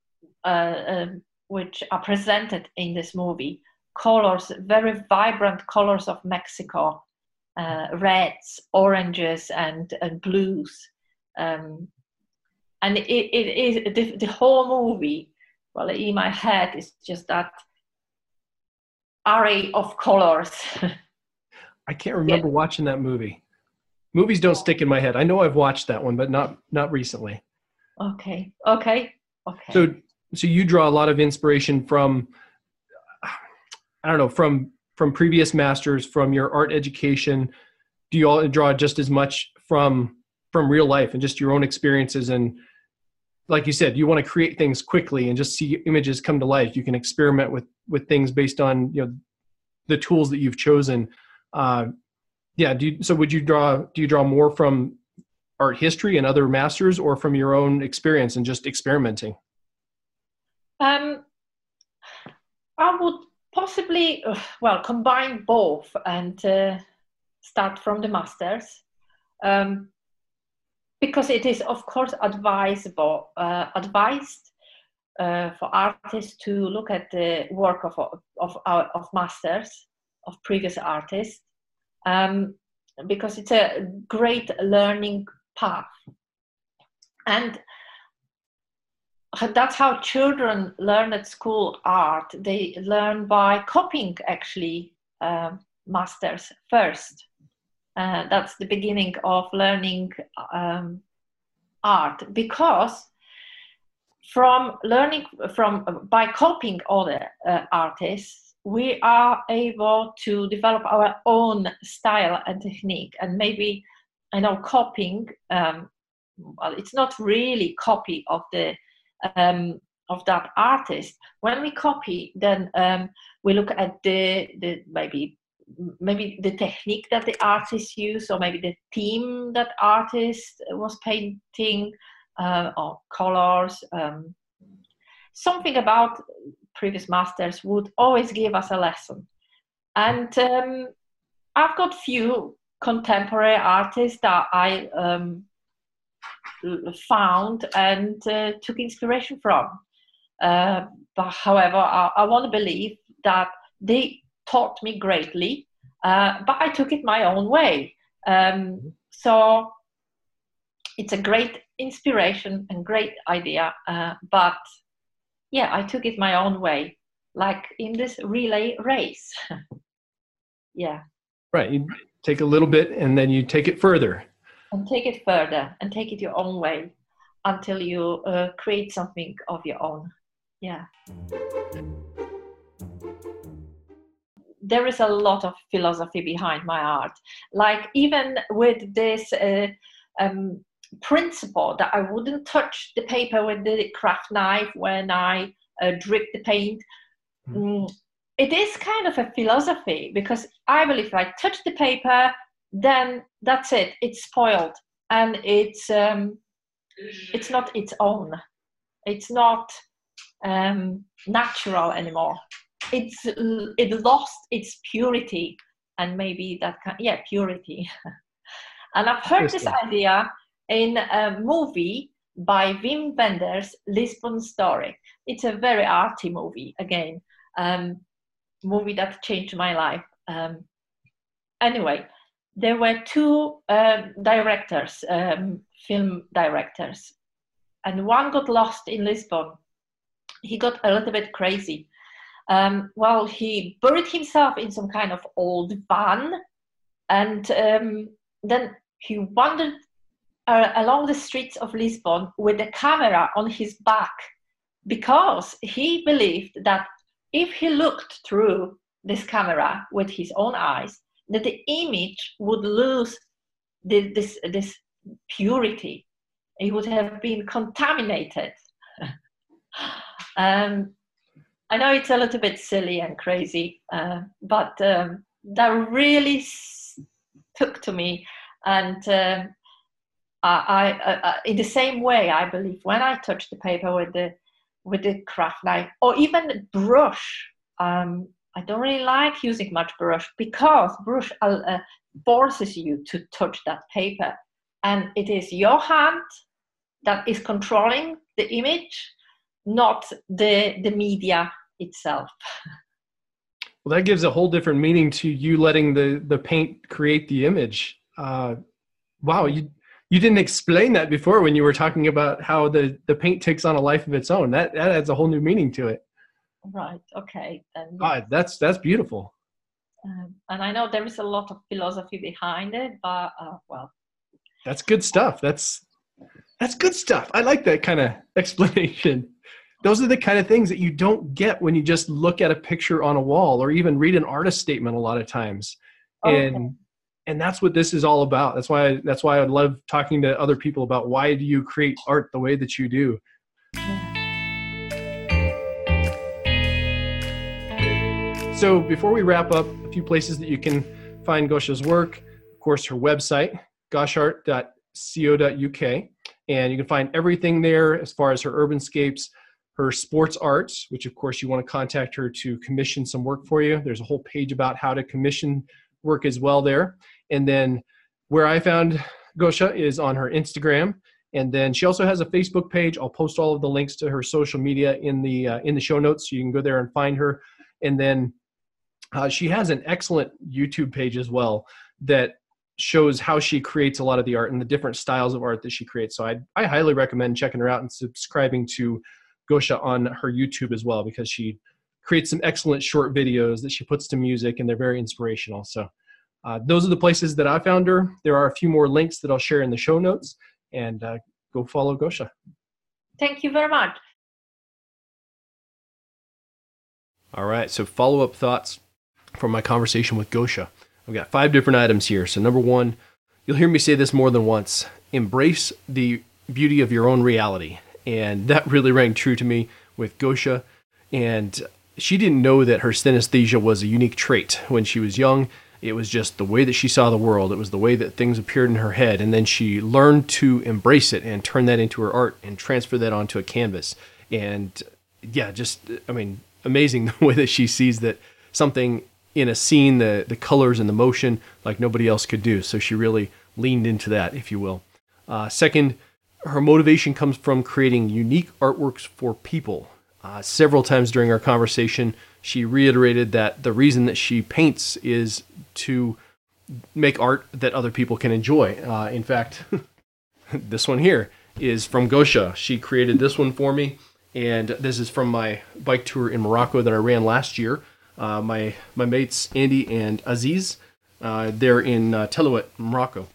uh, um, which are presented in this movie, colors, very vibrant colors of Mexico, uh, reds, oranges, and and blues. Um, and it, it is the, the whole movie well in my head is just that array of colors. I can't remember yeah. watching that movie. Movies don't stick in my head. I know i've watched that one but not not recently. Okay okay okay. So so you draw a lot of inspiration from i don't know from from previous masters from your art education. Do you all draw just as much from from real life and just your own experiences and like you said you want to create things quickly and just see images come to life. You can experiment with with things based on you know the tools that you've chosen. Uh, yeah do you, so would you draw do you draw more from art history and other masters or from your own experience and just experimenting? Um i would possibly well combine both and uh, start from the masters. Um, because it is of course advisable uh, advised uh, for artists to look at the work of of our of masters of previous artists um, because it's a great learning path. And that's how children learn at school art. They learn by copying actually uh, masters first uh, that's the beginning of learning um, art. Because from learning from by copying other uh, artists we are able to develop our own style and technique. And maybe i know copying um, well it's not really copy of the um, of that artist. When we copy then um, we look at the the maybe maybe the technique that the artist used or maybe the theme that artist was painting uh, or colors um, something about previous masters would always give us a lesson. And um, i've got few contemporary artists that i um, found and uh, took inspiration from. Uh, but however i, I want to believe that they taught me greatly, uh, but I took it my own way. Um, so it's a great inspiration and great idea, uh, but yeah, I took it my own way, like in this relay race. yeah. Right. You take a little bit and then you take it further. And take it further and take it your own way until you uh, create something of your own. Yeah there is a lot of philosophy behind my art. Like even with this uh, um, principle that I wouldn't touch the paper with the craft knife when I uh, drip the paint. Mm. it is kind of a philosophy because I believe if I touch the paper, then that's it. It's spoiled and it's um, it's not its own. It's not um, natural anymore it's it lost its purity and maybe that kind yeah purity and i've heard this idea in a movie by Wim Wenders' Lisbon Story. It's a very arty movie, again, um, movie that changed my life. Um, anyway, there were two um, directors, um, film directors, and one got lost in Lisbon. He got a little bit crazy. Um, well, he buried himself in some kind of old van, and um, then he wandered uh, along the streets of Lisbon with a camera on his back because he believed that if he looked through this camera with his own eyes, that the image would lose the, this, this purity. It would have been contaminated. um, I know it's a little bit silly and crazy, uh, but um, that really took to me. And uh, I, I, in the same way, I believe when I touch the paper with the with the craft knife or even brush, um, I don't really like using much brush because brush uh, uh, forces you to touch that paper, and it is your hand that is controlling the image, not the the media itself. Well, that gives a whole different meaning to you letting the the paint create the image. Uh, wow, you you didn't explain that before when you were talking about how the the paint takes on a life of its own. That that adds a whole new meaning to it. Right. Okay. Then. Ah, that's that's beautiful. Um, and I know there is a lot of philosophy behind it, but uh, well. That's good stuff. That's that's good stuff. I like that kind of explanation. Those are the kind of things that you don't get when you just look at a picture on a wall or even read an artist statement a lot of times. Oh, okay. And and that's what this is all about that's why that's why i love talking to other people about why do you create art the way that you do so before we wrap up a few places that you can find gosha's work of course her website goshart.co.uk and you can find everything there as far as her urbanscapes her sports arts which of course you want to contact her to commission some work for you there's a whole page about how to commission work as well there and then where I found Gosha is on her Instagram. And then she also has a Facebook page. I'll post all of the links to her social media in the uh, in the show notes, so you can go there and find her. And then uh, she has an excellent YouTube page as well that shows how she creates a lot of the art and the different styles of art that she creates. So I I highly recommend checking her out and subscribing to Gosha on her YouTube as well because she creates some excellent short videos that she puts to music and they're very inspirational. So uh, those are the places that I found her. There are a few more links that I'll share in the show notes, and uh, go follow Gosha. Thank you very much. All right, so follow up thoughts from my conversation with Gosha. I've got five different items here. So, number one, you'll hear me say this more than once embrace the beauty of your own reality. And that really rang true to me with Gosha. And she didn't know that her synesthesia was a unique trait when she was young. It was just the way that she saw the world. It was the way that things appeared in her head. And then she learned to embrace it and turn that into her art and transfer that onto a canvas. And yeah, just, I mean, amazing the way that she sees that something in a scene, the, the colors and the motion, like nobody else could do. So she really leaned into that, if you will. Uh, second, her motivation comes from creating unique artworks for people. Uh, several times during our conversation, she reiterated that the reason that she paints is to make art that other people can enjoy. Uh, in fact, this one here is from Gosha. She created this one for me, and this is from my bike tour in Morocco that I ran last year. Uh, my my mates Andy and Aziz, uh, they're in uh, Telouet, Morocco.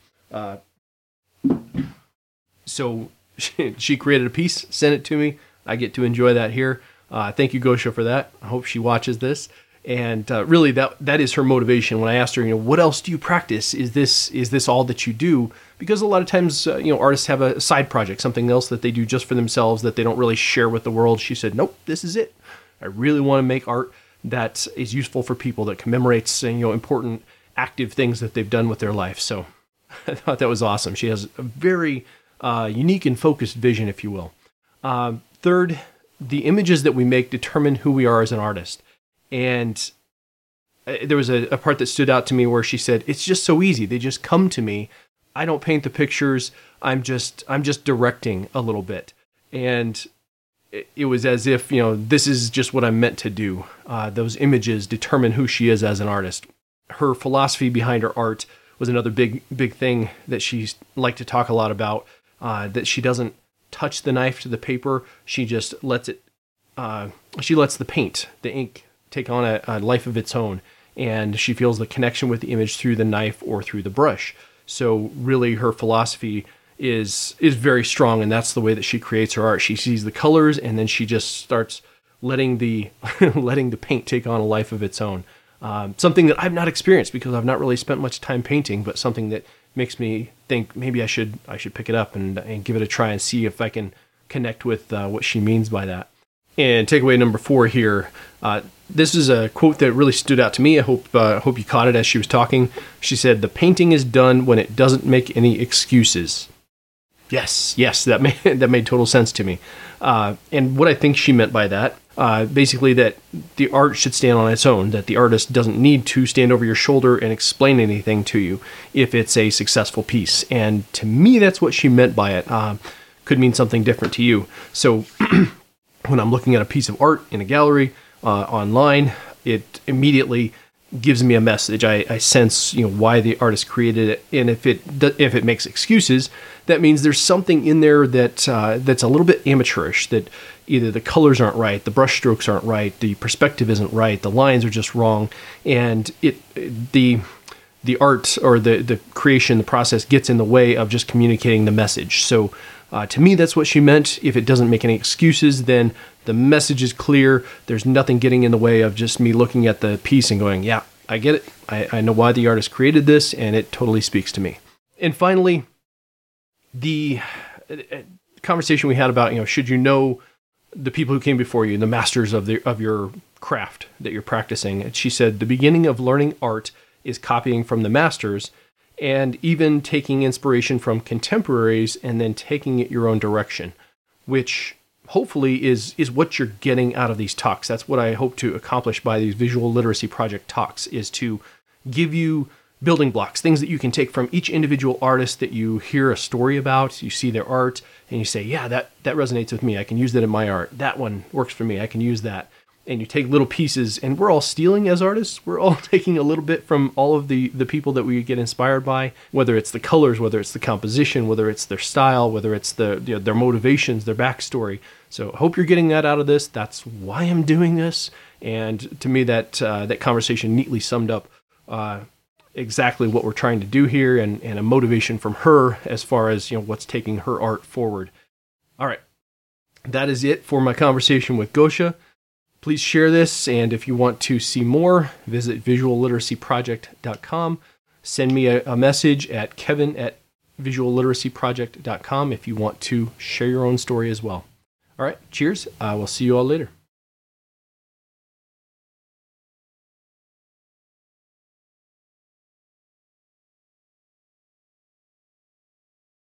So she, she created a piece, sent it to me. I get to enjoy that here. Uh, thank you, Gosha, for that. I hope she watches this. And uh, really, that that is her motivation. When I asked her, you know, what else do you practice? Is this is this all that you do? Because a lot of times, uh, you know, artists have a side project, something else that they do just for themselves that they don't really share with the world. She said, nope, this is it. I really want to make art that is useful for people, that commemorates you know important active things that they've done with their life. So I thought that was awesome. She has a very uh, unique and focused vision, if you will. Uh, third, the images that we make determine who we are as an artist. And uh, there was a, a, part that stood out to me where she said, It's just so easy. They just come to me. I don't paint the pictures. I'm just I'm just directing a little bit, and it, was as if you know this is just what I'm meant to do. Uh, those images determine who she is as an artist. Her philosophy behind her art was another big big thing that she liked to talk a lot about. Uh, that she doesn't touch the knife to the paper. She just lets it. Uh, she lets the paint, the ink, take on a, a life of its own, and she feels the connection with the image through the knife or through the brush. So really, her philosophy is is very strong, and that's the way that she creates her art. She sees the colors, and then she just starts letting the letting the paint take on a life of its own. Um, something that I've not experienced because I've not really spent much time painting, but something that makes me think maybe I should I should pick it up and and give it a try and see if I can connect with uh, what she means by that. And takeaway number four here. Uh, this is a quote that really stood out to me. I hope uh, hope you caught it as she was talking. She said, "The painting is done when it doesn't make any excuses." Yes, yes, that made that made total sense to me. Uh, and what I think she meant by that, uh, basically, that the art should stand on its own. That the artist doesn't need to stand over your shoulder and explain anything to you if it's a successful piece. And to me, that's what she meant by it. Uh, could mean something different to you. So. when I'm looking at a piece of art in a gallery uh, online, it immediately gives me a message. I, I, sense you know why the artist created it, and if it if it makes excuses, that means there's something in there that uh, that's a little bit amateurish. That either the colors aren't right, the brush strokes aren't right, the perspective isn't right, the lines are just wrong, and it the the art or the the creation, the process gets in the way of just communicating the message. So uh, to me, that's what she meant. If it doesn't make any excuses, then the message is clear. There's nothing getting in the way of just me looking at the piece and going, yeah, I get it. I, I know why the artist created this, and it totally speaks to me. And finally, the uh, conversation we had about, you know, should you know the people who came before you, the masters of the of your craft that you're practicing? And she said the beginning of learning art is copying from the masters and even taking inspiration from contemporaries and then taking it your own direction, which hopefully is is what you're getting out of these talks. That's what I hope to accomplish by these visual literacy project talks is to give you building blocks, things that you can take from each individual artist that you hear a story about, you see their art and you say, "Yeah, that that resonates with me. I can use that in my art. That one works for me. I can use that." and you take little pieces and we're all stealing as artists we're all taking a little bit from all of the the people that we get inspired by whether it's the colors whether it's the composition whether it's their style whether it's the you know, their motivations their backstory so hope you're getting that out of this that's why i'm doing this and to me that uh, that conversation neatly summed up uh, exactly what we're trying to do here and, and a motivation from her as far as you know what's taking her art forward all right that is it for my conversation with gosha Please share this, and if you want to see more, visit visualliteracyproject.com. Send me a, a message at kevin at visualliteracyproject.com if you want to share your own story as well. All right, cheers. I will see you all later.